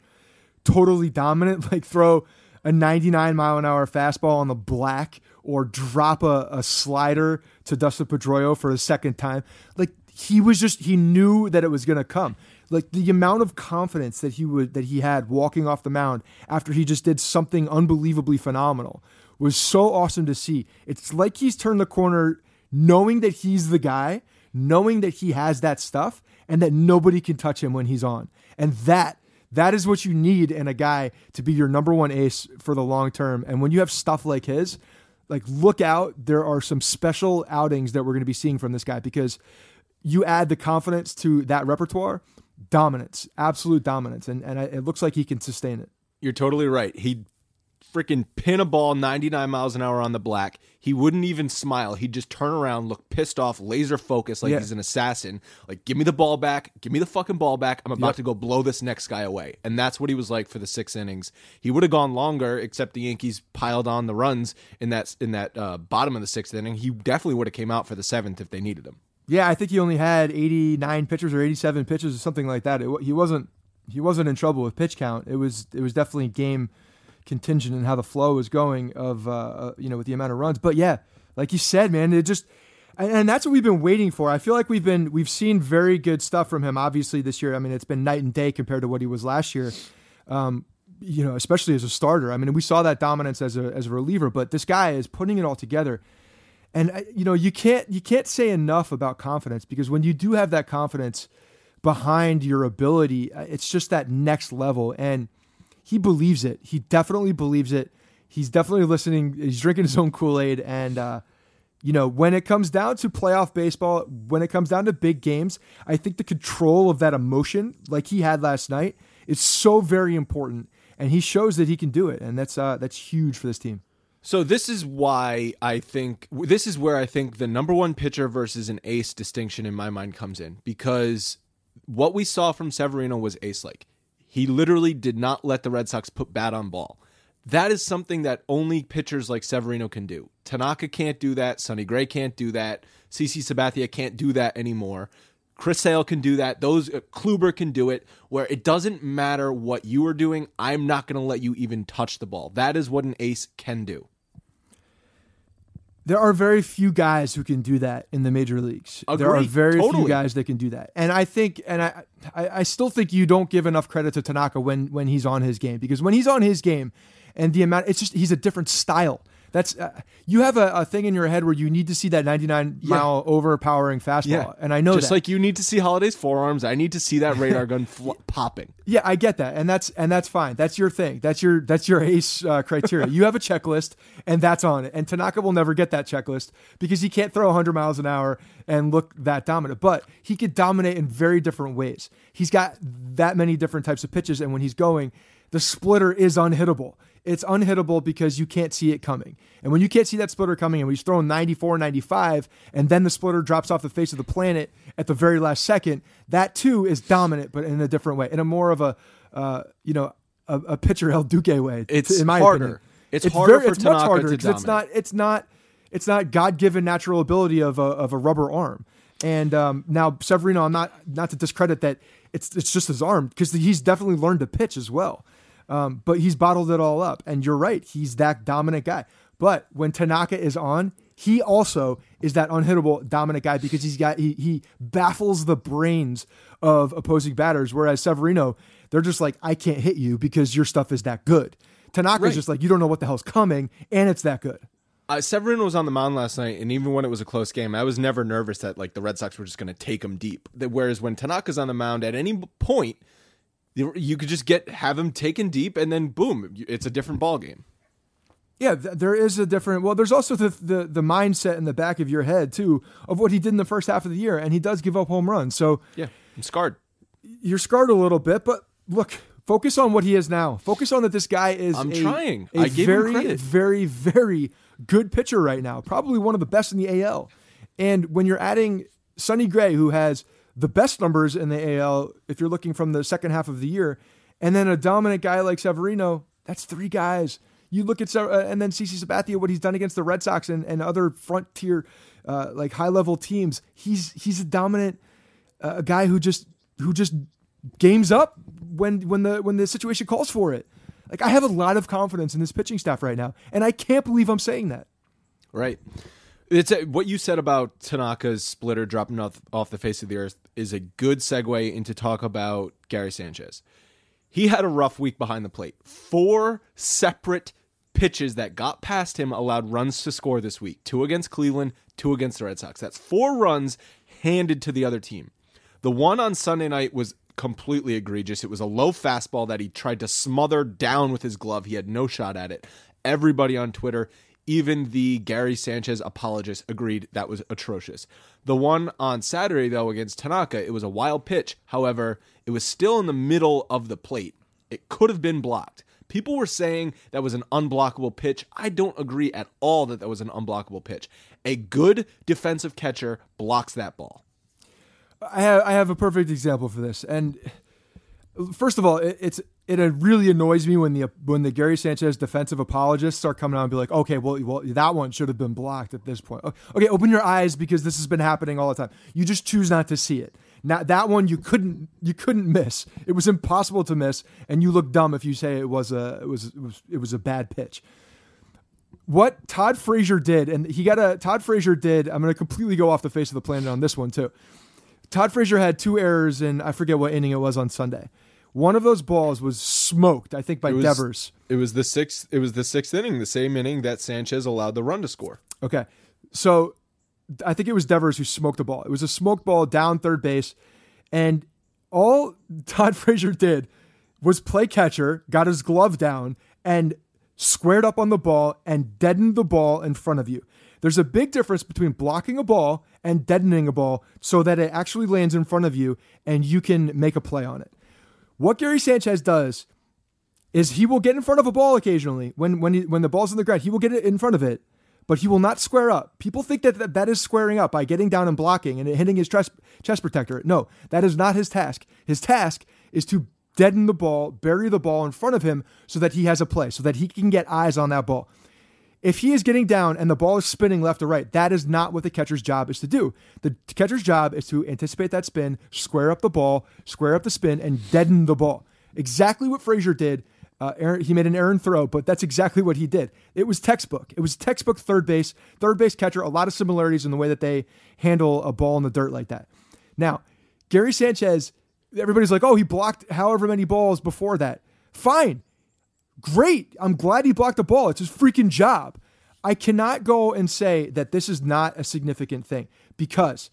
totally dominant, like throw a 99 mile an hour fastball on the black or drop a, a slider to Dustin Pedroia for a second time. Like he was just he knew that it was going to come. Like the amount of confidence that he would that he had walking off the mound after he just did something unbelievably phenomenal was so awesome to see. It's like he's turned the corner knowing that he's the guy, knowing that he has that stuff and that nobody can touch him when he's on. And that that is what you need in a guy to be your number one ace for the long term. And when you have stuff like his, like look out, there are some special outings that we're going to be seeing from this guy because you add the confidence to that repertoire, dominance, absolute dominance, and and it looks like he can sustain it. You're totally right. He freaking pin a ball 99 miles an hour on the black. He wouldn't even smile. He'd just turn around, look pissed off, laser focused like yeah. he's an assassin. Like, give me the ball back. Give me the fucking ball back. I'm about yep. to go blow this next guy away. And that's what he was like for the six innings. He would have gone longer, except the Yankees piled on the runs in that in that uh, bottom of the sixth inning. He definitely would have came out for the seventh if they needed him. Yeah, I think he only had 89 pitches or 87 pitches or something like that. It, he wasn't he wasn't in trouble with pitch count. It was it was definitely game contingent and how the flow is going of uh, uh, you know with the amount of runs. But yeah, like you said, man, it just and, and, that's what we've been waiting for. I feel like we've been we've seen very good stuff from him. Obviously this year, I mean, it's been night and day compared to what he was last year. Um, you know, especially as a starter. I mean, we saw that dominance as a as a reliever, but this guy is putting it all together. And uh, you know, you can't you can't say enough about confidence because when you do have that confidence behind your ability, uh, it's just that next level. And he believes it. He definitely believes it. He's definitely listening. He's drinking his own Kool Aid. And uh, you know, when it comes down to playoff baseball, when it comes down to big games, I think the control of that emotion, like he had last night, is so very important. And he shows that he can do it, and that's uh, that's huge for this team. So this is why I think this is where I think the number one pitcher versus an ace distinction in my mind comes in because what we saw from Severino was ace like. He literally did not let the Red Sox put bat on ball. That is something that only pitchers like Severino can do. Tanaka can't do that. Sonny Gray can't do that. CC Sabathia can't do that anymore. Chris Sale can do that. Those uh, Kluber can do it. Where it doesn't matter what you are doing, I'm not going to let you even touch the ball. That is what an ace can do there are very few guys who can do that in the major leagues. Agreed. There are very totally. few guys that can do that, and I think, and I, I, I, still think you don't give enough credit to Tanaka when when he's on his game because when he's on his game, and the amount, it's just he's a different style. That's uh, you have a, a, thing in your head where you need to see that 99 yeah. mile overpowering fastball, yeah. and I know just that. like you need to see Holliday's forearms, I need to see that radar gun fl- popping. Yeah, I get that, and that's and that's fine. That's your thing. That's your that's your ace uh, criteria. you have a checklist, and that's on it. And Tanaka will never get that checklist because he can't throw 100 miles an hour and look that dominant. But he could dominate in very different ways. He's got that many different types of pitches, and when he's going, the splitter is unhittable it's unhittable because you can't see it coming. And when you can't see that splitter coming, and he's throwing 94, 95, and then the splitter drops off the face of the planet at the very last second, that too is dominant, but in a different way, in a more of a, uh, you know, a, a pitcher El Duque way. It's in my harder. opinion. It's, it's harder very, it's Tanaka much harder to dominate. It's not. It's not. It's not God given natural ability of a of a rubber arm. And um, now Severino, I'm not not to discredit that it's it's just his arm because he's definitely learned to pitch as well. Um, but he's bottled it all up. And you're right, he's that dominant guy. But when Tanaka is on, he also is that unhittable dominant guy because he's got he he baffles the brains of opposing batters. Whereas Severino, they're just like, I can't hit you because your stuff is that good. Tanaka's right. just like, you don't know what the hell's coming, and it's that good. Uh, Severino was on the mound last night, and even when it was a close game, I was never nervous that like the Red Sox were just going to take him deep. Whereas when Tanaka's on the mound, at any point, you could just get have him taken deep, and then boom, it's a different ball game. Yeah, there is a different. Well, there's also the, the the mindset in the back of your head too of what he did in the first half of the year, and he does give up home runs. So yeah, I'm scarred. You're scarred a little bit, but look, focus on what he is now. Focus on that this guy is. I'm a, trying. A I gave very, him credit. very, very good pitcher right now. Probably one of the best in the AL. And when you're adding Sonny Gray, who has the best numbers in the AL if you're looking from the second half of the year. And then a dominant guy like Severino, that's three guys. You look at and then CC Sabathia, what he's done against the Red Sox and, and other frontier, uh, like high level teams. He's he's a dominant uh, guy who just who just games up when when the when the situation calls for it. Like I have a lot of confidence in this pitching staff right now, and I can't believe I'm saying that. Right. It's a, what you said about Tanaka's splitter dropping off, off the face of the earth is a good segue into talk about Gary Sanchez. He had a rough week behind the plate. Four separate pitches that got past him allowed runs to score this week. Two against Cleveland, two against the Red Sox. That's four runs handed to the other team. The one on Sunday night was completely egregious. It was a low fastball that he tried to smother down with his glove. He had no shot at it. Everybody on Twitter even the Gary Sanchez apologists agreed that was atrocious. The one on Saturday, though, against Tanaka, it was a wild pitch. However, it was still in the middle of the plate. It could have been blocked. People were saying that was an unblockable pitch. I don't agree at all that that was an unblockable pitch. A good defensive catcher blocks that ball. I have I have a perfect example for this. And first of all, it, it's it really annoys me when the when the Gary Sanchez defensive apologists start coming out and be like, okay, well, well, that one should have been blocked at this point. Okay, open your eyes because this has been happening all the time. You just choose not to see it. Now that one you couldn't you couldn't miss. It was impossible to miss, and you look dumb if you say it was a it was it was, it was a bad pitch. What Todd Frazier did, and he got a Todd Frazier did. I'm going to completely go off the face of the planet on this one too. Todd Frazier had two errors in I forget what inning it was on Sunday One of those balls was smoked, I think, by It was- Devers. It was the sixth. It was the sixth inning, the same inning that Sanchez allowed the run to score. Okay. So I think it was Devers who smoked the ball. It was a smoked ball down third base. And all Todd Frazier did was play catcher, got his glove down, and squared up on the ball and deadened the ball in front of you. There's a big difference between blocking a ball and deadening a ball so that it actually lands in front of you and you can make a play on it. What Gary Sanchez does is he will get in front of a ball occasionally when when he, when the ball's in the ground. He will get it in front of it, but he will not square up. People think that that, that is squaring up by getting down and blocking and hitting his chest chest protector. No, that is not his task. His task is to deaden the ball, bury the ball in front of him so that he has a play, so that he can get eyes on that ball. If he is getting down and the ball is spinning left or right, that is not what the catcher's job is to do. The catcher's job is to anticipate that spin, square up the ball, square up the spin, and deaden the ball. Exactly what Frazier did. Uh, Aaron, he made an errant throw, but that's exactly what he did. It was textbook. It was textbook third base, third base catcher. A lot of similarities in the way that they handle a ball in the dirt like that. Now, Gary Sanchez, everybody's like, oh, he blocked however many balls before that. Fine, great. I'm glad he blocked the ball. It's his freaking job. I cannot go and say that this is not a significant thing because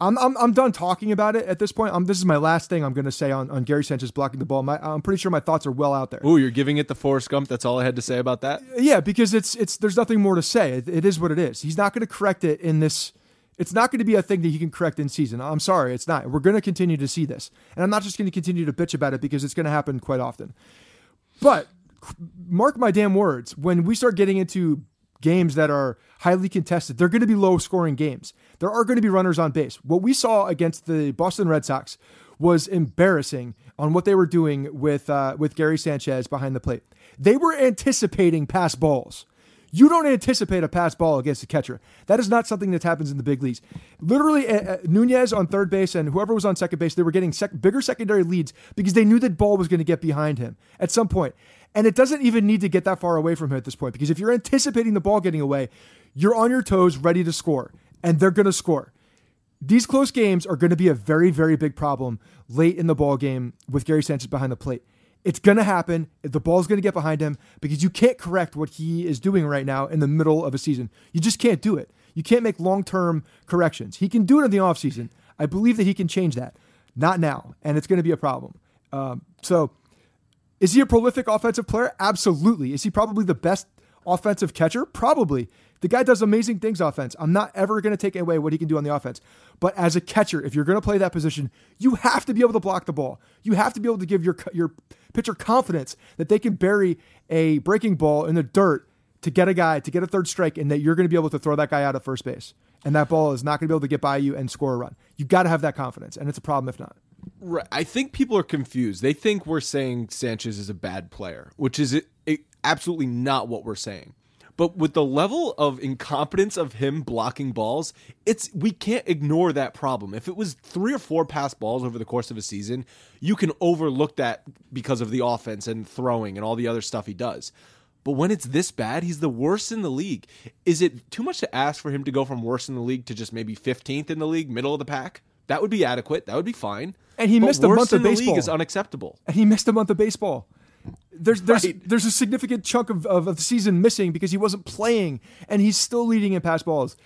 I'm, I'm, I'm done talking about it at this point. Um, this is my last thing I'm going to say on, on Gary Sanchez blocking the ball. My, I'm pretty sure my thoughts are well out there. Ooh, you're giving it the Forrest Gump. That's all I had to say about that. Yeah, because it's it's there's nothing more to say. It, it is what it is. He's not going to correct it in this. It's not going to be a thing that he can correct in season. I'm sorry, it's not. We're going to continue to see this, and I'm not just going to continue to bitch about it because it's going to happen quite often. But mark my damn words, when we start getting into games that are highly contested, they're going to be low scoring games. There are going to be runners on base. What we saw against the Boston Red Sox was embarrassing on what they were doing with uh, with Gary Sanchez behind the plate. They were anticipating pass balls. You don't anticipate a pass ball against a catcher. That is not something that happens in the big leagues. Literally, uh, uh, Nunez on third base and whoever was on second base, they were getting sec- bigger secondary leads because they knew that ball was going to get behind him at some point. And it doesn't even need to get that far away from him at this point because if you're anticipating the ball getting away, you're on your toes, ready to score, and they're going to score. These close games are going to be a very, very big problem late in the ball game with Gary Sanchez behind the plate. It's going to happen. The ball's going to get behind him because you can't correct what he is doing right now in the middle of a season. You just can't do it. You can't make long term corrections. He can do it in the offseason. I believe that he can change that. Not now. And it's going to be a problem. Um, so, is he a prolific offensive player? Absolutely. Is he probably the best offensive catcher? Probably. The guy does amazing things offense. I'm not ever going to take away what he can do on the offense. But as a catcher, if you're going to play that position, you have to be able to block the ball. You have to be able to give your your pitcher confidence that they can bury a breaking ball in the dirt to get a guy to get a third strike and that you're going to be able to throw that guy out at first base. And that ball is not going to be able to get by you and score a run. You got to have that confidence, and it's a problem if not. Right. I think people are confused. They think we're saying Sanchez is a bad player, which is it, it, absolutely not what we're saying. But with the level of incompetence of him blocking balls, it's we can't ignore that problem. If it was three or four pass balls over the course of a season, you can overlook that because of the offense and throwing and all the other stuff he does. But when it's this bad, he's the worst in the league. Is it too much to ask for him to go from worst in the league to just maybe 15th in the league, middle of the pack? That would be adequate. That would be fine. And he But missed a month of the baseball. league is unacceptable. and he missed a month of baseball. There's there's Right. there's a significant chunk of, of, of the season missing because he wasn't playing and he's still leading in pass balls.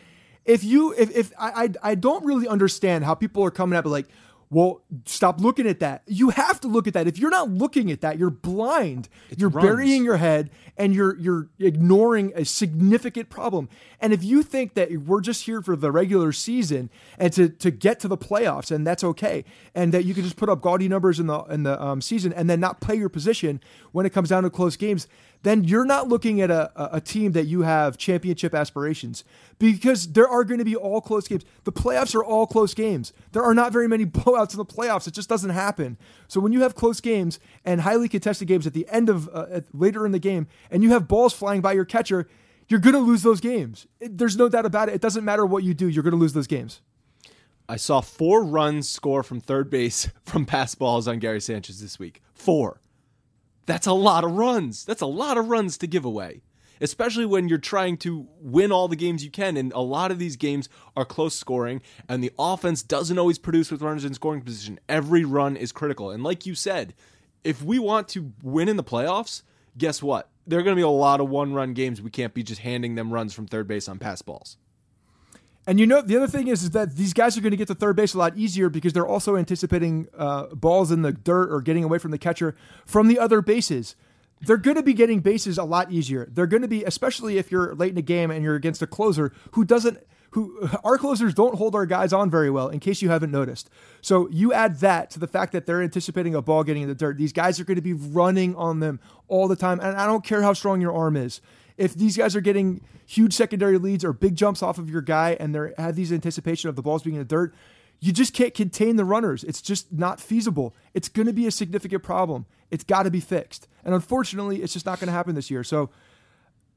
If you if if I I, I don't really understand how people are coming up like, well, stop looking at that. You have to look at that. If you're not looking at that, you're blind. you're runs. burying your head and you're you're ignoring a significant problem. And if you think that we're just here for the regular season and to to get to the playoffs and that's okay, and that you can just put up gaudy numbers in the in the um, season and then not play your position when it comes down to close games, then you're not looking at a, a team that you have championship aspirations because there are going to be all close games. The playoffs are all close games. There are not very many blowouts in the playoffs. It just doesn't happen. So when you have close games and highly contested games at the end of uh, at, later in the game, and you have balls flying by your catcher, you're going to lose those games. It- there's no doubt about it. It doesn't matter what you do. You're going to lose those games. I saw four runs score from third base from pass balls on Gary Sanchez this week. Four. That's a lot of runs. That's a lot of runs to give away, especially when you're trying to win all the games you can. And a lot of these games are close scoring, and the offense doesn't always produce with runners in scoring position. Every run is critical. And like you said, if we want to win in the playoffs, guess what? There are going to be a lot of one run games. We can't be just handing them runs from third base on pass balls. And you know, the other thing is, is that these guys are going to get to third base a lot easier because they're also anticipating uh, balls in the dirt or getting away from the catcher from the other bases. They're going to be getting bases a lot easier. They're going to be, especially if you're late in a game and you're against a closer who doesn't who our closers don't hold our guys on very well, in case you haven't noticed. So you add that to the fact that they're anticipating a ball getting in the dirt. These guys are going to be running on them all the time. And I don't care how strong your arm is. If these guys are getting huge secondary leads or big jumps off of your guy and they have these anticipation of the balls being in the dirt, you just can't contain the runners. It's just not feasible. It's going to be a significant problem. It's got to be fixed. And unfortunately, it's just not going to happen this year. So,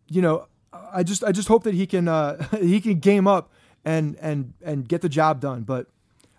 you know, I just I just hope that he can uh, he can game up and and and get the job done. But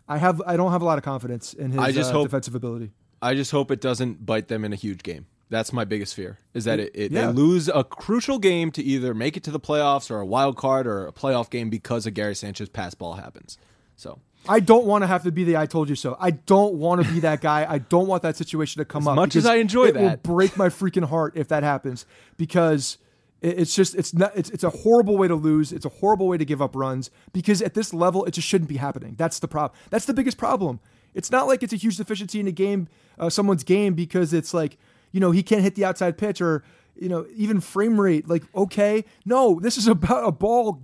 I have I don't have a lot of confidence in his I just uh, hope, defensive ability. I just hope it doesn't bite them in a huge game. That's my biggest fear is that it, it Yeah. they lose a crucial game to either make it to the playoffs or a wild card or a playoff game because of Gary Sanchez pass ball happens. So I don't want to have to be the I told you so. I don't want to be that guy. I don't want that situation to come As up. much as I enjoy it that. will break my freaking heart if that happens because it- it's just it's not it's it's a horrible way to lose. It's a horrible way to give up runs because at this level it just shouldn't be happening. That's the problem. That's the biggest problem. It's not like it's a huge deficiency in a game, uh, someone's game because it's like you know he can't hit the outside pitch or you know even frame rate. Like okay, no, this is about a ball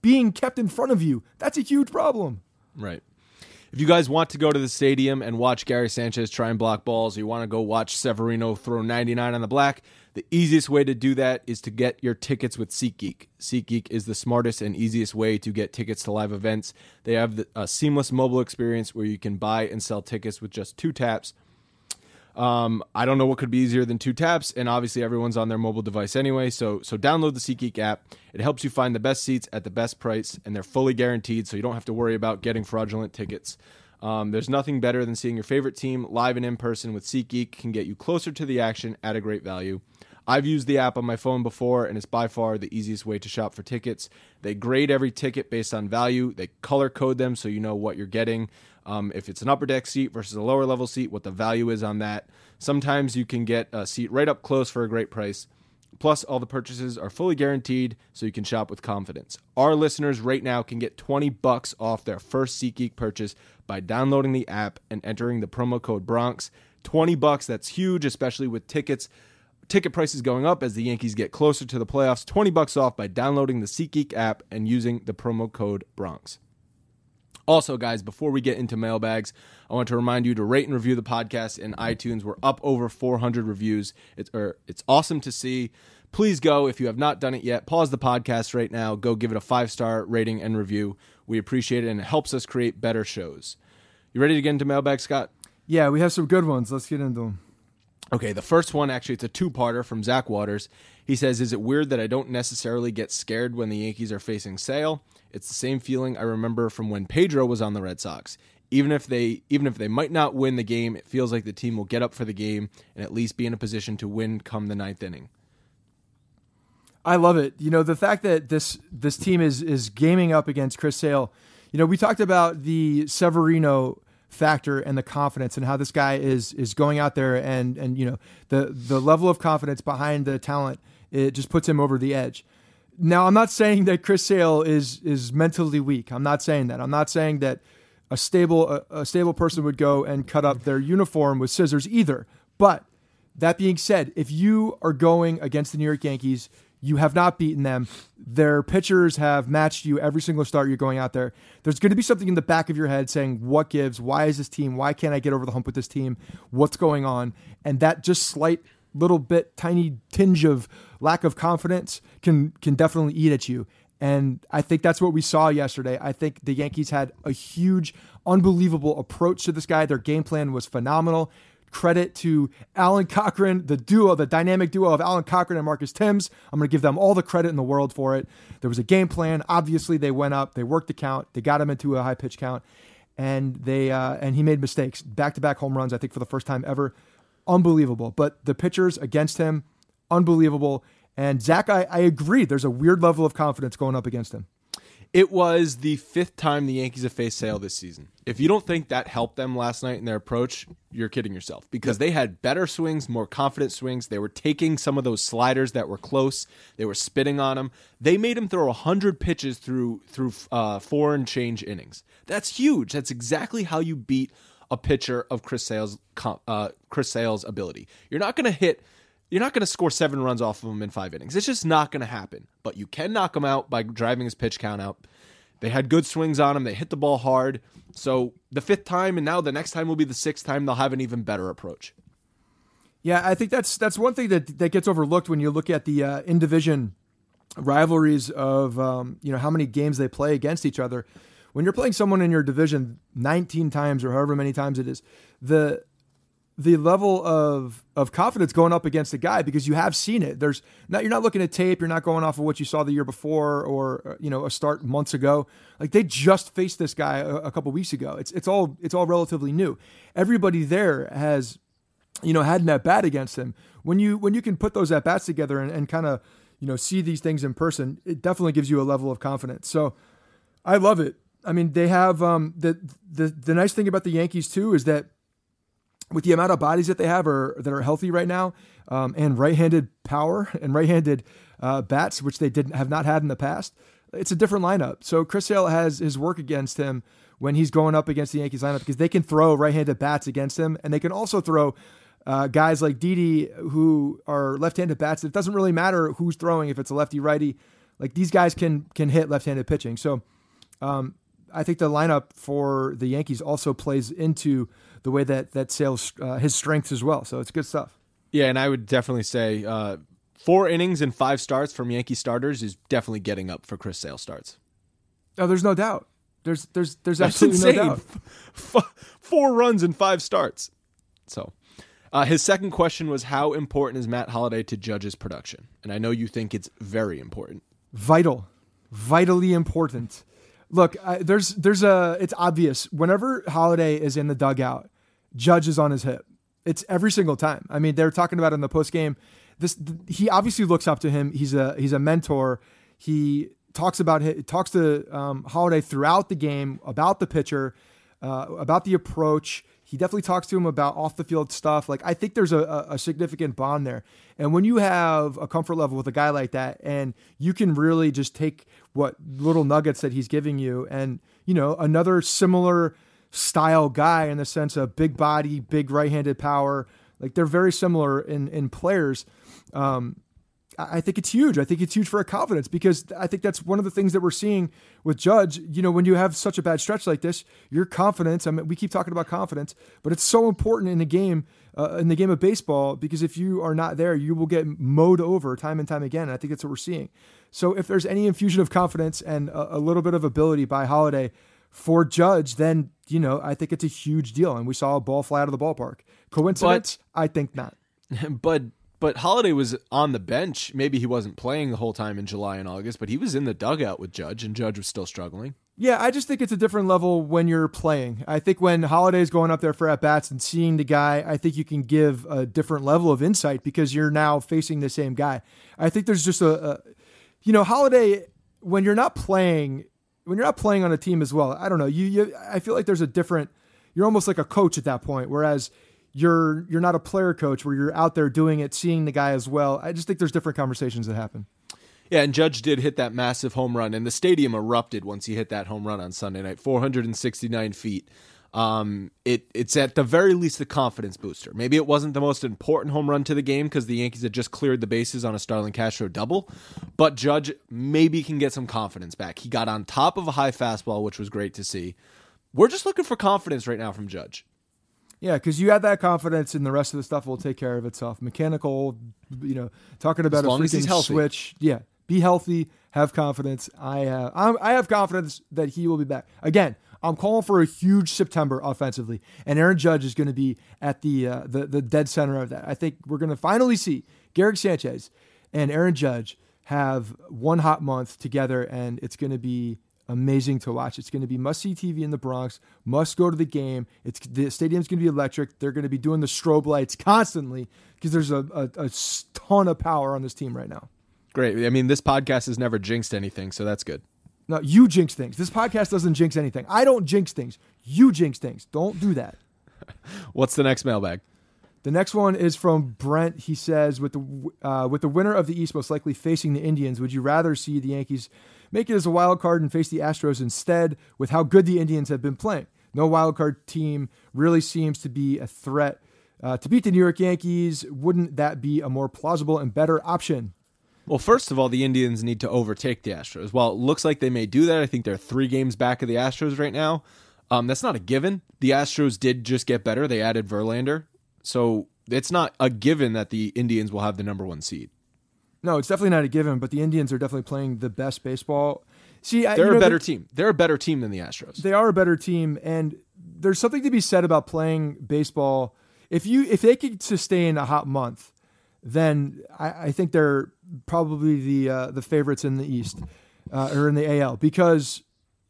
being kept in front of you. That's a huge problem. Right. If you guys want to go to the stadium and watch Gary Sanchez try and block balls, or you want to go watch Severino throw 99 on the black, the easiest way to do that is to get your tickets with SeatGeek. SeatGeek is the smartest and easiest way to get tickets to live events. They have a seamless mobile experience where you can buy and sell tickets with just two taps. Um, I don't know what could be easier than two taps, and obviously everyone's on their mobile device anyway. So, so download the SeatGeek app. It helps you find the best seats at the best price, and they're fully guaranteed, so you don't have to worry about getting fraudulent tickets. Um, there's nothing better than seeing your favorite team live and in person with SeatGeek. Can get you closer to the action at a great value. I've used the app on my phone before, and it's by far the easiest way to shop for tickets. They grade every ticket based on value. They color code them so you know what you're getting. Um, if it's an upper deck seat versus a lower level seat, what the value is on that. Sometimes you can get a seat right up close for a great price. Plus, all the purchases are fully guaranteed, so you can shop with confidence. Our listeners right now can get 20 bucks off their first SeatGeek purchase by downloading the app and entering the promo code Bronx. 20 bucks, that's huge, especially with tickets. Ticket prices going up as the Yankees get closer to the playoffs. 20 bucks off by downloading the SeatGeek app and using the promo code Bronx. Also, guys, before we get into mailbags, I want to remind you to rate and review the podcast in iTunes. We're up over 400 reviews. It's or it's awesome to see. Please go if you have not done it yet. Pause the podcast right now. Go give it a five star rating and review. We appreciate it, and it helps us create better shows. You ready to get into mailbag, Scott? Yeah, we have some good ones. Let's get into them. Okay, the first one actually it's a two-parter from Zach Waters. He says, "Is it weird that I don't necessarily get scared when the Yankees are facing Sale? It's the same feeling I remember from when Pedro was on the Red Sox. Even if they even if they might not win the game, it feels like the team will get up for the game and at least be in a position to win come the ninth inning." I love it. You know, the fact that this this team is is gaming up against Chris Sale. You know, we talked about the Severino factor and the confidence and how this guy is is going out there and and you know the the level of confidence behind the talent it just puts him over the edge. Now, I'm not saying that Chris Sale is is mentally weak. I'm not saying that. I'm not saying that a stable a, a stable person would go and cut up their uniform with scissors either. But that being said, if you are going against the New York Yankees, you have not beaten them. Their pitchers have matched you every single start you're going out there. There's going to be something in the back of your head saying, What gives? Why is this team? Why can't I get over the hump with this team? What's going on? And that just slight little bit, tiny tinge of lack of confidence can can definitely eat at you. And I think that's what we saw yesterday. I think the Yankees had a huge, unbelievable approach to this guy. Their game plan was phenomenal credit to Alan Cockrell, the duo, the dynamic duo of Alan Cockrell and Marcus Thames. I'm going to give them all the credit in the world for it. There was a game plan. Obviously, they went up, they worked the count, they got him into a high pitch count, and they uh, and he made mistakes, back to back home runs. I think for the first time ever, unbelievable. But the pitchers against him, unbelievable. And Zach, I, I agree. There's a weird level of confidence going up against him. It was the fifth time the Yankees have faced Sale this season. If you don't think that helped them last night in their approach, you're kidding yourself because they had better swings, more confident swings. They were taking some of those sliders that were close. They were spitting on them. They made him throw 100 pitches through through uh, four and change innings. That's huge. That's exactly how you beat a pitcher of Chris Sale's uh, Chris Sale's ability. You're not going to hit you're not going to score seven runs off of him in five innings. It's just not going to happen. But you can knock him out by driving his pitch count out. They had good swings on him. They hit the ball hard. So the fifth time, and now the next time will be the sixth time. They'll have an even better approach. Yeah, I think that's that's one thing that that gets overlooked when you look at the uh, in division rivalries of um, you know how many games they play against each other. When you're playing someone in your division 19 times or however many times it is, the the level of of confidence going up against a guy because you have seen it. There's not you're not looking at tape, you're not going off of what you saw the year before or uh, you know a start months ago. Like they just faced this guy a, a couple weeks ago. It's it's all it's all relatively new. Everybody there has you know had an at bat against him. When you when you can put those at bats together and, and kind of you know see these things in person, it definitely gives you a level of confidence. So I love it. I mean, they have um, the the the nice thing about the Yankees too is that with the amount of bodies that they have are that are healthy right now, um, and right-handed power and right-handed uh, bats, which they didn't have not had in the past, it's a different lineup. So Chris Sale has his work against him when he's going up against the Yankees lineup because they can throw right-handed bats against him, and they can also throw uh, guys like Didi who are left-handed bats. It doesn't really matter who's throwing if it's a lefty righty. Like these guys can can hit left-handed pitching. So um, I think the lineup for the Yankees also plays into the way that that Sales uh, his strengths as well. So it's good stuff. Yeah, and I would definitely say uh, four innings and five starts from Yankee starters is definitely getting up for Chris Sale starts. Oh, there's no doubt. There's there's there's absolutely no doubt. four runs and five starts. So. Uh, his second question was how important is Matt Holliday to Judge's production? And I know you think it's very important. Vital, vitally important look, I, there's there's a it's obvious whenever Holliday is in the dugout, Judge is on his hip. It's every single time. I mean, they're talking about in the post game. This he obviously looks up to him. He's a he's a mentor. He talks about he talks to um, Holliday throughout the game about the pitcher, uh, about the approach. He definitely talks to him about off the field stuff. Like I think there's a, a significant bond there. And when you have a comfort level with a guy like that, and you can really just take what little nuggets that he's giving you, and you know another similar style guy in the sense of big body, big right-handed power. Like they're very similar in in players. Um, I think it's huge. I think it's huge for a confidence because I think that's one of the things that we're seeing with Judge. You know, when you have such a bad stretch like this, your confidence. I mean, we keep talking about confidence, but it's so important in the game, uh, in the game of baseball, because if you are not there, you will get mowed over time and time again. And I think that's what we're seeing. So if there's any infusion of confidence and a, a little bit of ability by Holliday for Judge, then you know I think it's a huge deal. And we saw a ball fly out of the ballpark. Coincidence? But, I think not. But but Holliday was on the bench. Maybe he wasn't playing the whole time in July and August, but he was in the dugout with Judge, and Judge was still struggling. Yeah, I just think it's a different level when you're playing. I think when Holliday's going up there for at bats and seeing the guy, I think you can give a different level of insight because you're now facing the same guy. I think there's just a, a you know, Holliday when you're not playing, when you're not playing on a team as well. I don't know. You, you I feel like there's a different. You're almost like a coach at that point. Whereas you're you're not a player coach where you're out there doing it, seeing the guy as well. I just think there's different conversations that happen. Yeah, and Judge did hit that massive home run, and the stadium erupted once he hit that home run on Sunday night, 469 feet. Um, it it's at the very least a confidence booster. Maybe it wasn't the most important home run to the game because the Yankees had just cleared the bases on a Starlin Castro double, but Judge maybe can get some confidence back. He got on top of a high fastball, which was great to see. We're just looking for confidence right now from Judge. Yeah, because you have that confidence, and the rest of the stuff will take care of itself. Mechanical, you know, talking about as a freaking switch. Yeah, be healthy, have confidence. I have, I'm, I have confidence that he will be back. Again, I'm calling for a huge September offensively, and Aaron Judge is going to be at the uh, the the dead center of that. I think we're going to finally see Gary Sanchez and Aaron Judge have one hot month together, and it's going to be amazing to watch. It's going to be must see TV in the Bronx. Must go to the game. It's the stadium's going to be electric. They're going to be doing the strobe lights constantly because there's a, a, a, ton of power on this team right now. Great. I mean, this podcast has never jinxed anything, so that's good. No, you jinx things. This podcast doesn't jinx anything. I don't jinx things. You jinx things. Don't do that. What's the next mailbag? The next one is from Brent. He says, "With the uh, with the winner of the East most likely facing the Indians, would you rather see the Yankees make it as a wild card and face the Astros instead? With how good the Indians have been playing, no wild card team really seems to be a threat uh, to beat the New York Yankees. Wouldn't that be a more plausible and better option?" Well, first of all, the Indians need to overtake the Astros. While it looks like they may do that, I think they're three games back of the Astros right now. Um, that's not a given. The Astros did just get better. They added Verlander. So it's not a given that the Indians will have the number one seed. No, it's definitely not a given, but the Indians are definitely playing the best baseball. See, they're you know, a better team. They're a better team than the Astros. They are a better team, and there's something to be said about playing baseball. If you if they could sustain a hot month, then I, I think they're probably the uh, the favorites in the East uh, or in the AL because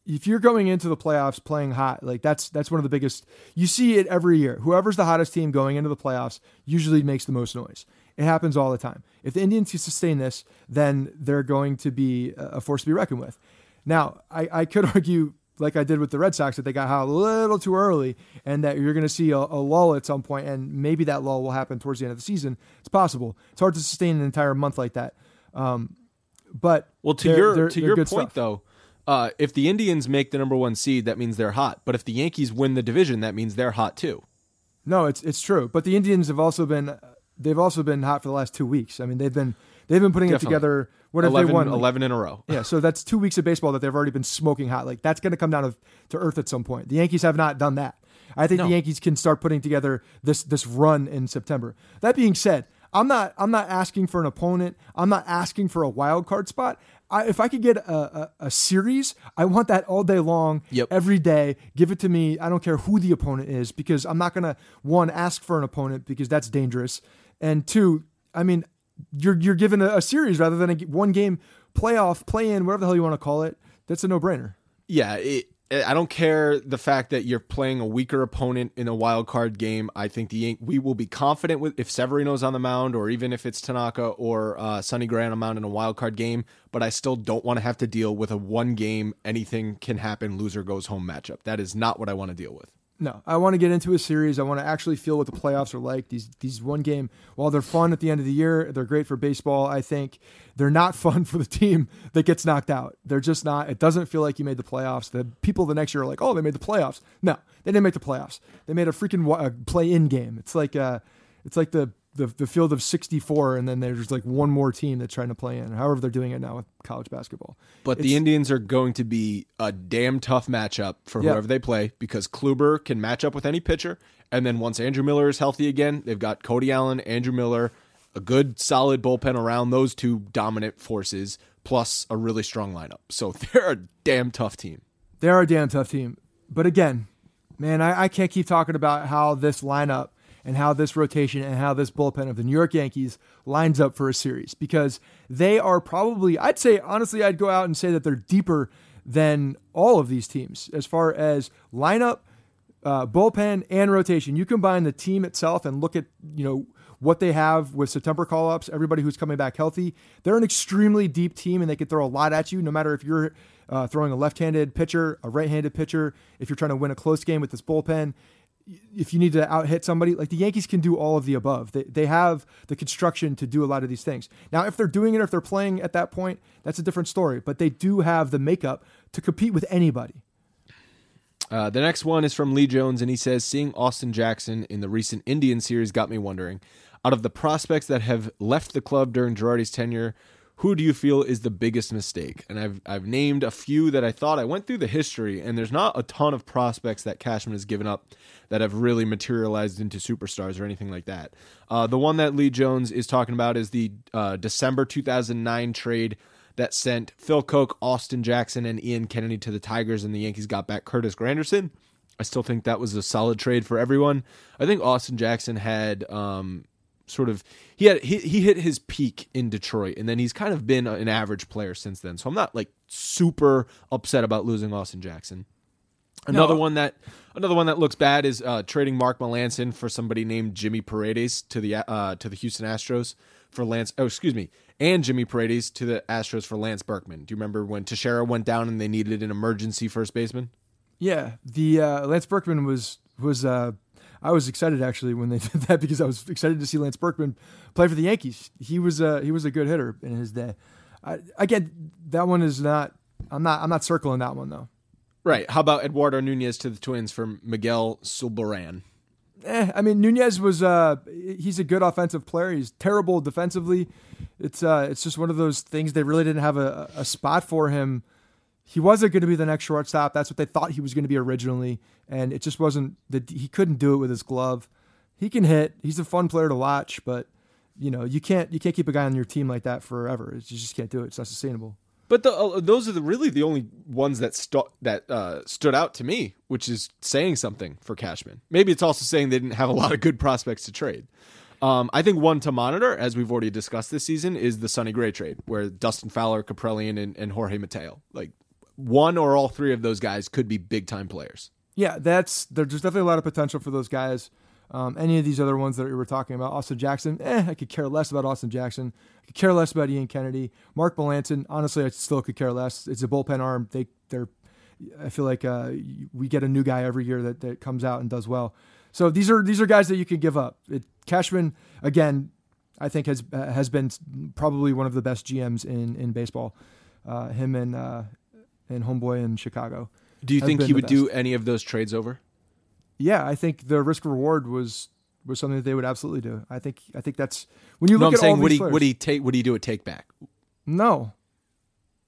if you're going into the playoffs playing hot, like that's that's one of the biggest. You see it every year. Whoever's the hottest team going into the playoffs usually makes the most noise. It happens all the time. If the Indians can sustain this, then they're going to be a force to be reckoned with. Now, I, I could argue, like I did with the Red Sox, that they got hot a little too early, and that you're going to see a, a lull at some point, and maybe that lull will happen towards the end of the season. It's possible. It's hard to sustain an entire month like that. Um, but well, to they're- your they're- to they're your point stuff. though, uh, if the Indians make the number one seed, that means they're hot. But if the Yankees win the division, that means they're hot too. No, it's it's true. But the Indians have also been they've also been hot for the last two weeks. I mean, they've been they've been putting Definitely. it together. What have 11, they won? 11 in a row. Yeah, so that's two weeks of baseball that they've already been smoking hot. Like that's going to come down to, to earth at some point. The Yankees have not done that. I think No. the Yankees can start putting together this this run in September. That being said, I'm not I'm not asking for an opponent. I'm not asking for a wild card spot. I, if I could get a, a, a series, I want that all day long, Yep. every day. Give it to me. I don't care who the opponent is because I'm not gonna one ask for an opponent because that's dangerous, and two, I mean, you're you're given a, a series rather than a one game playoff play in whatever the hell you want to call it. That's a no brainer. Yeah, it, I don't care the fact that you're playing a weaker opponent in a wild card game. I think the we will be confident with if Severino's on the mound, or even if it's Tanaka or uh, Sonny Gray on the mound in a wild card game. But I still don't want to have to deal with a one game anything can happen, loser goes home matchup. That is not what I want to deal with. No, I want to get into a series. I want to actually feel what the playoffs are like. These these one game, while they're fun at the end of the year, they're great for baseball. I think they're not fun for the team that gets knocked out. They're just not. It doesn't feel like you made the playoffs. The people the next year are like, oh, they made the playoffs. No, they didn't make the playoffs. They made a freaking uh, play-in game. It's like uh, it's like the, the the field of 64, and then there's like one more team that's trying to play in. However, they're doing it now with college basketball. But It's- the Indians are going to be a damn tough matchup for Yeah. whoever they play because Kluber can match up with any pitcher. And then once Andrew Miller is healthy again, they've got Cody Allen, Andrew Miller, a good solid bullpen around those two dominant forces, plus a really strong lineup. So they're a damn tough team. They are a damn tough team. But again, man, I, I can't keep talking about how this lineup and how this rotation and how this bullpen of the New York Yankees lines up for a series because they are probably, I'd say, honestly, I'd go out and say that they're deeper than all of these teams as far as lineup, uh, bullpen, and rotation. You combine the team itself and look at, you know, what they have with September call ups, everybody who's coming back healthy. They're an extremely deep team and they can throw a lot at you, no matter if you're uh, throwing a left handed pitcher, a right handed pitcher, if you're trying to win a close game with this bullpen. If you need to out hit somebody, like the Yankees can do all of the above. They, they have the construction to do a lot of these things. Now, if they're doing it, or if they're playing at that point, that's a different story. But they do have the makeup to compete with anybody. Uh, the next one is from Lee Jones, and he says, Seeing Austin Jackson in the recent Indian series got me wondering out of the prospects that have left the club during Girardi's tenure, who do you feel is the biggest mistake? And I've, I've named a few that I thought I went through the history, and there's not a ton of prospects that Cashman has given up that have really materialized into superstars or anything like that. Uh, the one that Lee Jones is talking about is the uh, December 2009 trade that sent Phil Coke, Austin Jackson, and Ian Kennedy to the Tigers, and the Yankees got back Curtis Granderson. I still think that was a solid trade for everyone. I think Austin Jackson had um, sort of he had he, he hit his peak in Detroit, and then he's kind of been an average player since then. So I'm not like super upset about losing Austin Jackson. Another No. one that another one that looks bad is uh, trading Mark Melancon for somebody named Jimmy Paredes to the uh, to the Houston Astros for Lance. Oh, excuse me, and Jimmy Paredes to the Astros for Lance Berkman. Do you remember when Teixeira went down and they needed an emergency first baseman? Yeah, the uh, Lance Berkman was was uh, I was excited actually when they did that because I was excited to see Lance Berkman play for the Yankees. He was a he was a good hitter in his day. I, again, that one is not. I'm not. I'm not circling that one though. Right. How about Eduardo Nunez to the Twins from Miguel Sulbarán? Eh, I mean, Nunez was. Uh, he's a good offensive player. He's terrible defensively. It's. Uh, it's just one of those things. They really didn't have a, a spot for him he wasn't going to be the next shortstop. That's what they thought he was going to be originally, and it just wasn't. That he couldn't do it with his glove. He can hit. He's a fun player to watch, but you know you can't you can't keep a guy on your team like that forever. You just can't do it. It's not sustainable. But the, uh, those are the, really the only ones that that uh, stood out to me, which is saying something for Cashman. Maybe it's also saying they didn't have a lot of good prospects to trade. Um, I think one to monitor, as we've already discussed this season, is the Sonny Gray trade, where Dustin Fowler, Kaprielian, and, and Jorge Mateo. Like one or all three of those guys could be big time players. Yeah, that's there's definitely a lot of potential for those guys. Um, any of these other ones that we were talking about, Austin Jackson, eh, I could care less about Austin Jackson. I could care less about Ian Kennedy, Mark Melancon. Honestly, I still could care less. It's a bullpen arm. They they're. I feel like uh, we get a new guy every year that, that comes out and does well. So these are these are guys that you can give up. It, Cashman again, I think has uh, has been probably one of the best GMs in in baseball. Uh, him and uh, and Homeboy in Chicago. Do you think he would do any of those trades over? Yeah, I think the risk reward was was something that they would absolutely do. I think I think that's when you no, look I'm at saying all would these he players, would he take would he do a take back? No,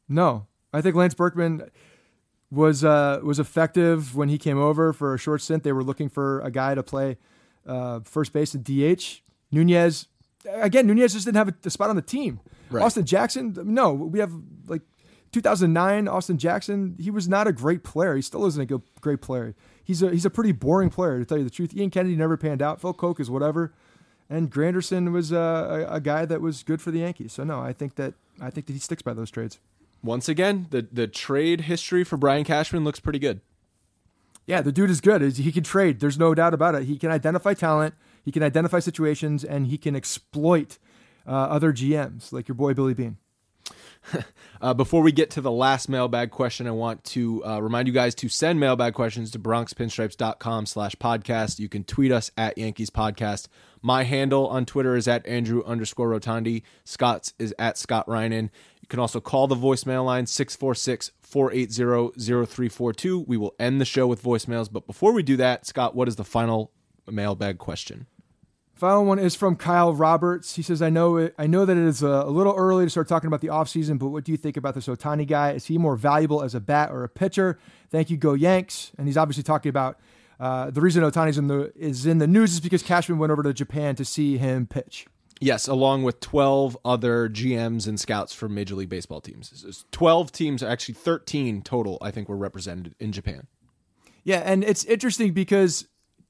no. I think Lance Berkman was uh, was effective when he came over for a short stint. They were looking for a guy to play uh, first base and DH. Nunez again. Nunez just didn't have a, a spot on the team. Right. Austin Jackson. No, we have like 2009, Austin Jackson, he was not a great player. He still isn't a great player. He's a he's a pretty boring player to tell you the truth. Ian Kennedy never panned out. Phil Coke is whatever, and Granderson was uh, a, a guy that was good for the Yankees. So no, I think that I think that he sticks by those trades. Once again, the the trade history for Brian Cashman looks pretty good. Yeah, the dude is good. He can trade. There's no doubt about it. He can identify talent. He can identify situations, and he can exploit uh, other GMs like your boy Billy Beane. uh, before we get to the last mailbag question, I want to uh, remind you guys to send mailbag questions to bronxpinstripes.com slash podcast. You can tweet us at Yankees Podcast. My handle on Twitter is at Andrew underscore Rotondi. Scott's is at Scott Reinen. You can also call the voicemail line 646 480 0342. We will end the show with voicemails. But before we do that, Scott, what is the final mailbag question? Final one is from Kyle Roberts. He says, "I know it, I know that it is a, a, little early to start talking about the offseason, but what do you think about this Otani guy? Is he more valuable as a bat or a pitcher? Thank you, go Yanks." And he's obviously talking about uh, the reason Ohtani's in the is in the news is because Cashman went over to Japan to see him pitch. Yes, along with 12 other GMs and scouts from Major League Baseball teams. 12 teams, actually 13 total, I think, were represented in Japan. Yeah, and it's interesting because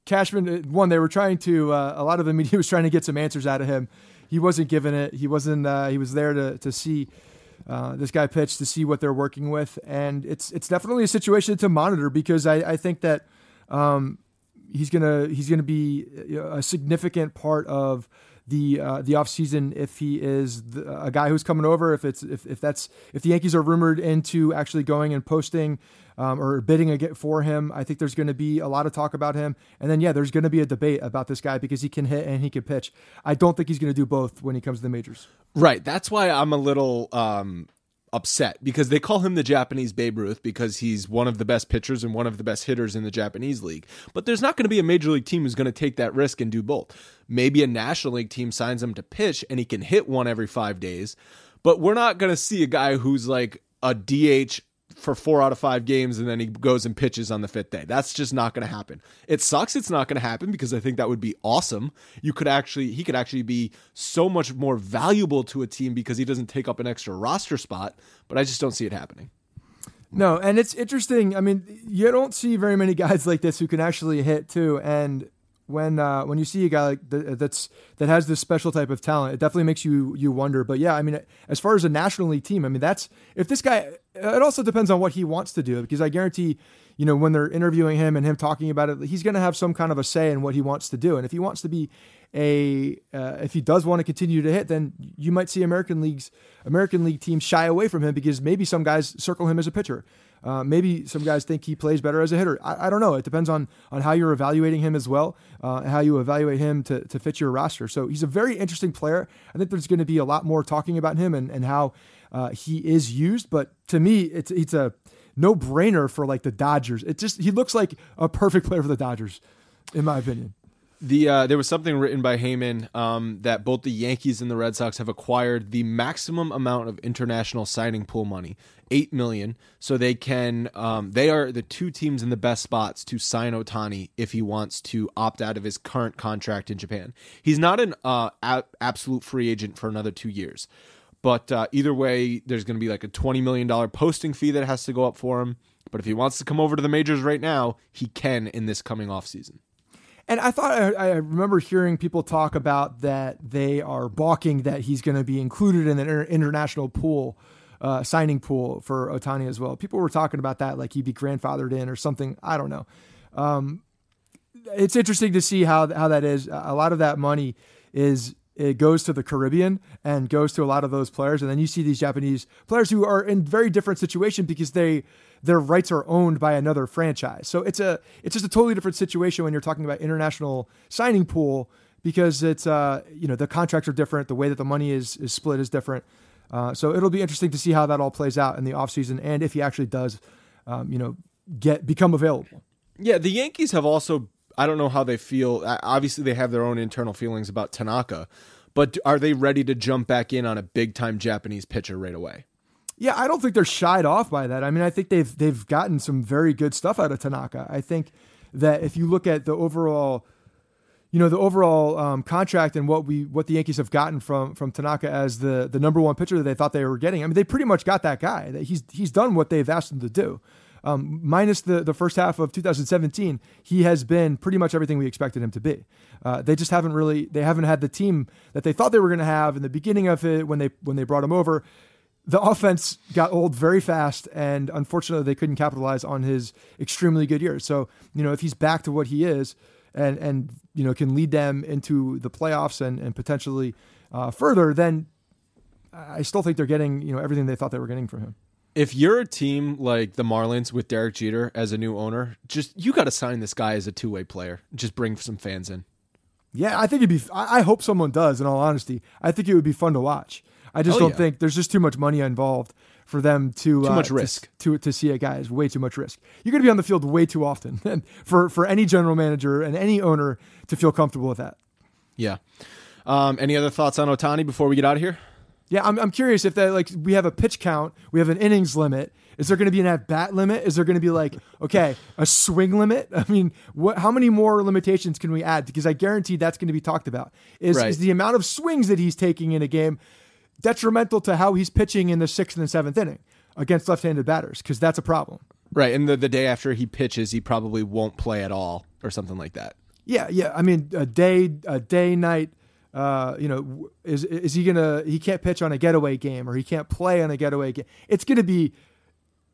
Cashman, uh, one, they were trying to, uh, a lot of the media was trying to get some answers out of him. He wasn't given it. He wasn't, uh, he was there to, to see uh, this guy pitch, to see what they're working with. And it's, it's definitely a situation to monitor because I, I think that um, he's to, he's to be a significant part of the uh, the offseason if he is the, a guy who's coming over if it's if, if that's if the Yankees are rumored into actually going and posting um, or bidding again for him I think there's going to be a lot of talk about him and then yeah there's going to be a debate about this guy because he can hit and he can pitch I don't think he's going to do both when he comes to the majors right that's why I'm a little um, upset because they call him the Japanese Babe Ruth because he's one of the best pitchers and one of the best hitters in the Japanese league. But there's not going to be a major league team who's going to take that risk and do both. Maybe a national league team signs him to pitch and he can hit one every five days. But we're not going to see a guy who's like a DH for four out of five games and then he goes and pitches on the fifth day. That's just not going to happen. It sucks it's not going to happen because I think that would be awesome. You could actually, he could actually be so much more valuable to a team because he doesn't take up an extra roster spot, but I just don't see it happening. No, and it's interesting. I mean, you don't see very many guys like this who can actually hit too. And when uh, when you see a guy like that's that has this special type of talent, it definitely makes you you wonder. But yeah, I mean, as far as a national league team, I mean, that's if this guy. It also depends on what he wants to do because I guarantee, you know, when they're interviewing him and him talking about it, he's going to have some kind of a say in what he wants to do. And if he wants to be a uh, if he does want to continue to hit, then you might see American leagues American League teams shy away from him because maybe some guys circle him as a pitcher. Uh, maybe some guys think he plays better as a hitter. I, I, don't know. It depends on on how you're evaluating him as well, uh, how you evaluate him to, to fit your roster. So he's a very interesting player. I think there's going to be a lot more talking about him and, and how uh, he is used. But to me, it's it's a no brainer for like the Dodgers. It just he looks like a perfect player for the Dodgers, in my opinion. The uh, there was something written by Heyman um, that both the Yankees and the Red Sox have acquired the maximum amount of international signing pool money, eight million. So they can um, they are the two teams in the best spots to sign Otani if he wants to opt out of his current contract in Japan. He's not an uh, a- absolute free agent for another two years, but uh, either way, there's going to be like a twenty million dollar posting fee that has to go up for him. But if he wants to come over to the majors right now, he can in this coming off season. And I thought I, I, remember hearing people talk about that they are balking that he's going to be included in the inter- international pool, uh, signing pool for Otani as well. People were talking about that like he'd be grandfathered in or something. I don't know. Um, it's interesting to see how how that is. A lot of that money is it goes to the Caribbean and goes to a lot of those players, and then you see these Japanese players who are in very different situation because they their rights are owned by another franchise. So it's a it's just a totally different situation when you're talking about international signing pool because it's uh you know the contracts are different, the way that the money is is split is different. Uh, so it'll be interesting to see how that all plays out in the offseason and if he actually does um, you know get become available. Yeah, the Yankees have also I don't know how they feel. Obviously they have their own internal feelings about Tanaka, but are they ready to jump back in on a big time Japanese pitcher right away? Yeah, I don't think they're shied off by that. I mean, I think they've they've gotten some very good stuff out of Tanaka. I think that if you look at the overall, you know, the overall um, contract and what we what the Yankees have gotten from from Tanaka as the the number one pitcher that they thought they were getting, I mean, they pretty much got that guy. That He's he's done what they've asked him to do. Um, minus the, the first half of 2017, he has been pretty much everything we expected him to be. Uh, they just haven't really they haven't had the team that they thought they were going to have in the beginning of it when they when they brought him over the offense got old very fast, and unfortunately, they couldn't capitalize on his extremely good years. So, you know, if he's back to what he is, and and you know can lead them into the playoffs and and potentially uh, further, then I still think they're getting you know everything they thought they were getting from him. If you're a team like the Marlins with Derek Jeter as a new owner, just you got to sign this guy as a two way player. Just bring some fans in. Yeah, I think it'd be. I hope someone does. In all honesty, I think it would be fun to watch. I just oh, don't yeah. think there's just too much money involved for them to too uh, much risk to, to, to see a guy is way too much risk. You're going to be on the field way too often, and for for any general manager and any owner to feel comfortable with that. Yeah. Um, any other thoughts on Otani before we get out of here? Yeah, I'm, I'm curious if that like we have a pitch count, we have an innings limit. Is there going to be an at bat limit? Is there going to be like okay a swing limit? I mean, what? How many more limitations can we add? Because I guarantee that's going to be talked about. Is right. is the amount of swings that he's taking in a game detrimental to how he's pitching in the sixth and seventh inning against left-handed batters because that's a problem. Right, and the the day after he pitches, he probably won't play at all or something like that. Yeah, yeah. I mean, a day, a day, night. Uh, you know, is is he gonna? He can't pitch on a getaway game, or he can't play on a getaway game. It's gonna be,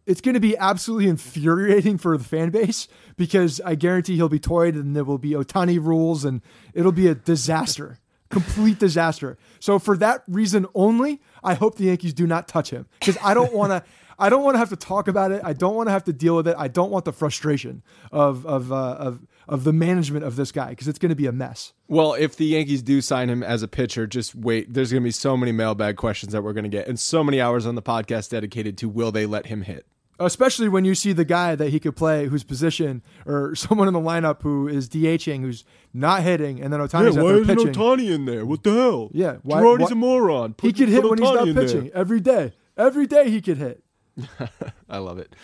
it's gonna be absolutely infuriating for the fan base because I guarantee he'll be toyed, and there will be Otani rules, and it'll be a disaster complete disaster. So for that reason only, I hope the Yankees do not touch him because I don't want to. I don't want to have to talk about it. I don't want to have to deal with it. I don't want the frustration of of uh, of of the management of this guy because it's going to be a mess. Well, if the Yankees do sign him as a pitcher, just wait. There's going to be so many mailbag questions that we're going to get, and so many hours on the podcast dedicated to will they let him hit especially when you see the guy that he could play whose position or someone in the lineup who is DHing who's not hitting and then Ohtani's yeah, why isn't pitching. Ohtani in there? What the hell? Yeah, why, Girardi's why, a moron. Put, he could hit when he's not pitching there. every day. Every day he could hit. I love it.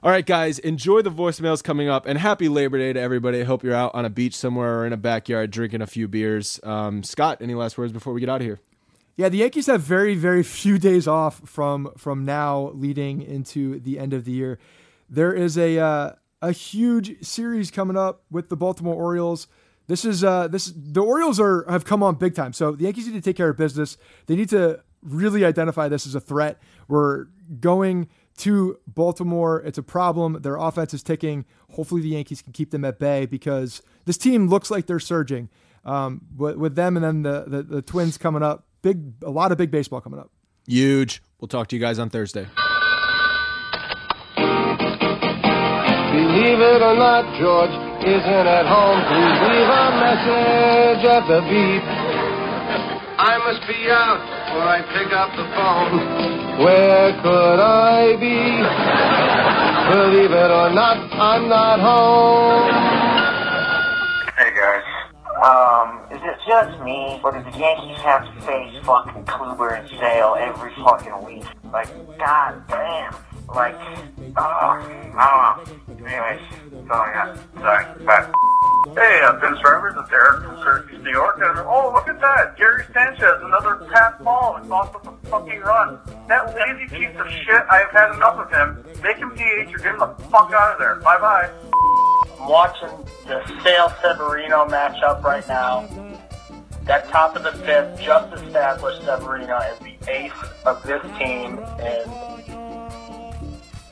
All right, guys, enjoy the voicemails coming up, and happy Labor Day to everybody. I hope you're out on a beach somewhere or in a backyard drinking a few beers. Um, Scott, any last words before we get out of here? Yeah, the Yankees have very, very few days off from from now leading into the end of the year. There is a uh, a huge series coming up with the Baltimore Orioles. This is uh, this the Orioles are have come on big time. So the Yankees need to take care of business. They need to really identify this as a threat. We're going to Baltimore. It's a problem. Their offense is ticking. Hopefully the Yankees can keep them at bay because this team looks like they're surging. um, with, with them, and then the, the the Twins coming up. Big, a lot of big baseball coming up. Huge. We'll talk to you guys on Thursday. Believe it or not, George isn't at home. Please leave a message at the beep. I must be out before I pick up the phone. Where could I be? Believe it or not, I'm not home. Hey guys. Um, is it just me, do the Yankees have to face fucking Kluber and Sale every fucking week? Like, god damn. Like, oh, I don't know. Anyways, I got. Sorry, bye. Hey, uh, Pinstripers, it's Eric from Syracuse, New York. And, oh, look at that. Gary Sanchez, another pass ball and lost us a fucking run. That lazy piece of shit, I have had enough of him. Make him DH or get him the fuck out of there. Bye-bye. I'm watching the Sale Severino matchup right now. That top of the fifth just established Severino as the ace of this team, and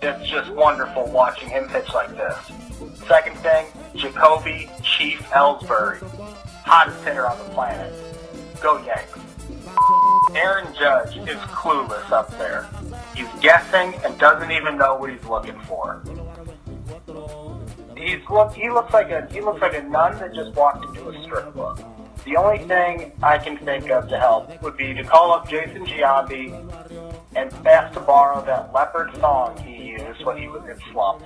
it's just wonderful watching him pitch like this. Second thing, Jacoby Chief Ellsbury, hottest hitter on the planet. Go Yanks. Aaron Judge is clueless up there. He's guessing and doesn't even know what he's looking for. He's look, he looks like a he looks like a nun that just walked into a strip club. The only thing I can think of to help would be to call up Jason Giambi and ask to borrow that leopard song he used when he was in slumps.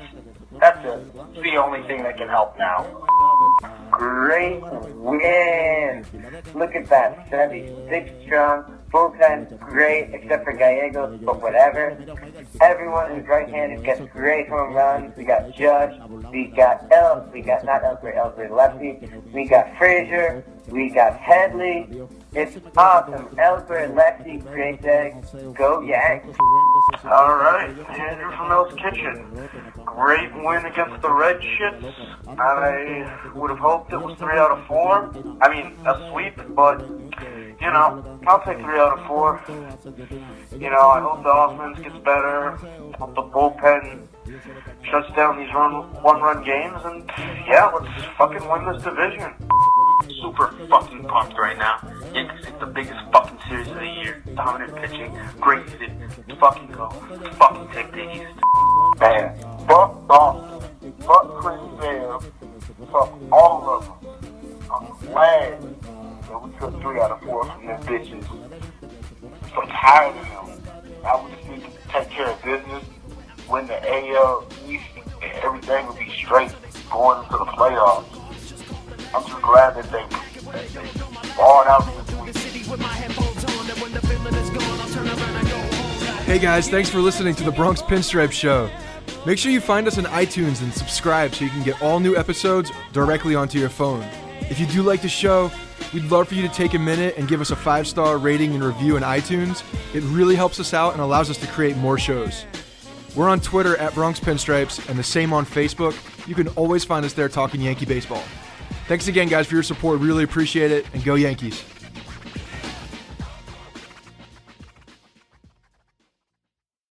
That's it. It's the only thing that can help now. Great win! Look at that, 76 strong, bullpen, great, except for Gallegos, but whatever. Everyone who's right-handed gets great home runs. We got Judge, we got El, we got not Ellsbury, Ellsbury lefty. We got Frazier, we got Headley. It's awesome. Ellsbury lefty, great day. Go Yanks! All right, Andrew from Mel's Kitchen. Great win against the Red Shits. I would have hoped it was three out of four. I mean, a sweep, but you know, I'll take three out of four. You know, I hope the offense gets better. I Hope the bullpen shuts down these run one-run games, and yeah, let's fucking win this division. super fucking pumped right now. Yankees it's the biggest fucking series of the year. Dominant pitching, great hitting. Fucking go. Fucking take the East. Man, fuck Boston, fuck Chris Sale, fuck all of them. I'm glad that we took three out of four from them bitches. I'm tired of them. I would just need to take care of business, win the AL East, and everything will be straight going into the playoffs. I'm just glad that they, they, they balled out this week. Hey guys, thanks for listening to the Bronx Pinstripe Show. Make sure you find us on iTunes and subscribe so you can get all new episodes directly onto your phone. If you do like the show, we'd love for you to take a minute and give us a five star rating and review in iTunes. It really helps us out and allows us to create more shows. We're on Twitter at Bronx Pinstripes and the same on Facebook. You can always find us there talking Yankee baseball. Thanks again, guys, for your support. Really appreciate it, and go Yankees.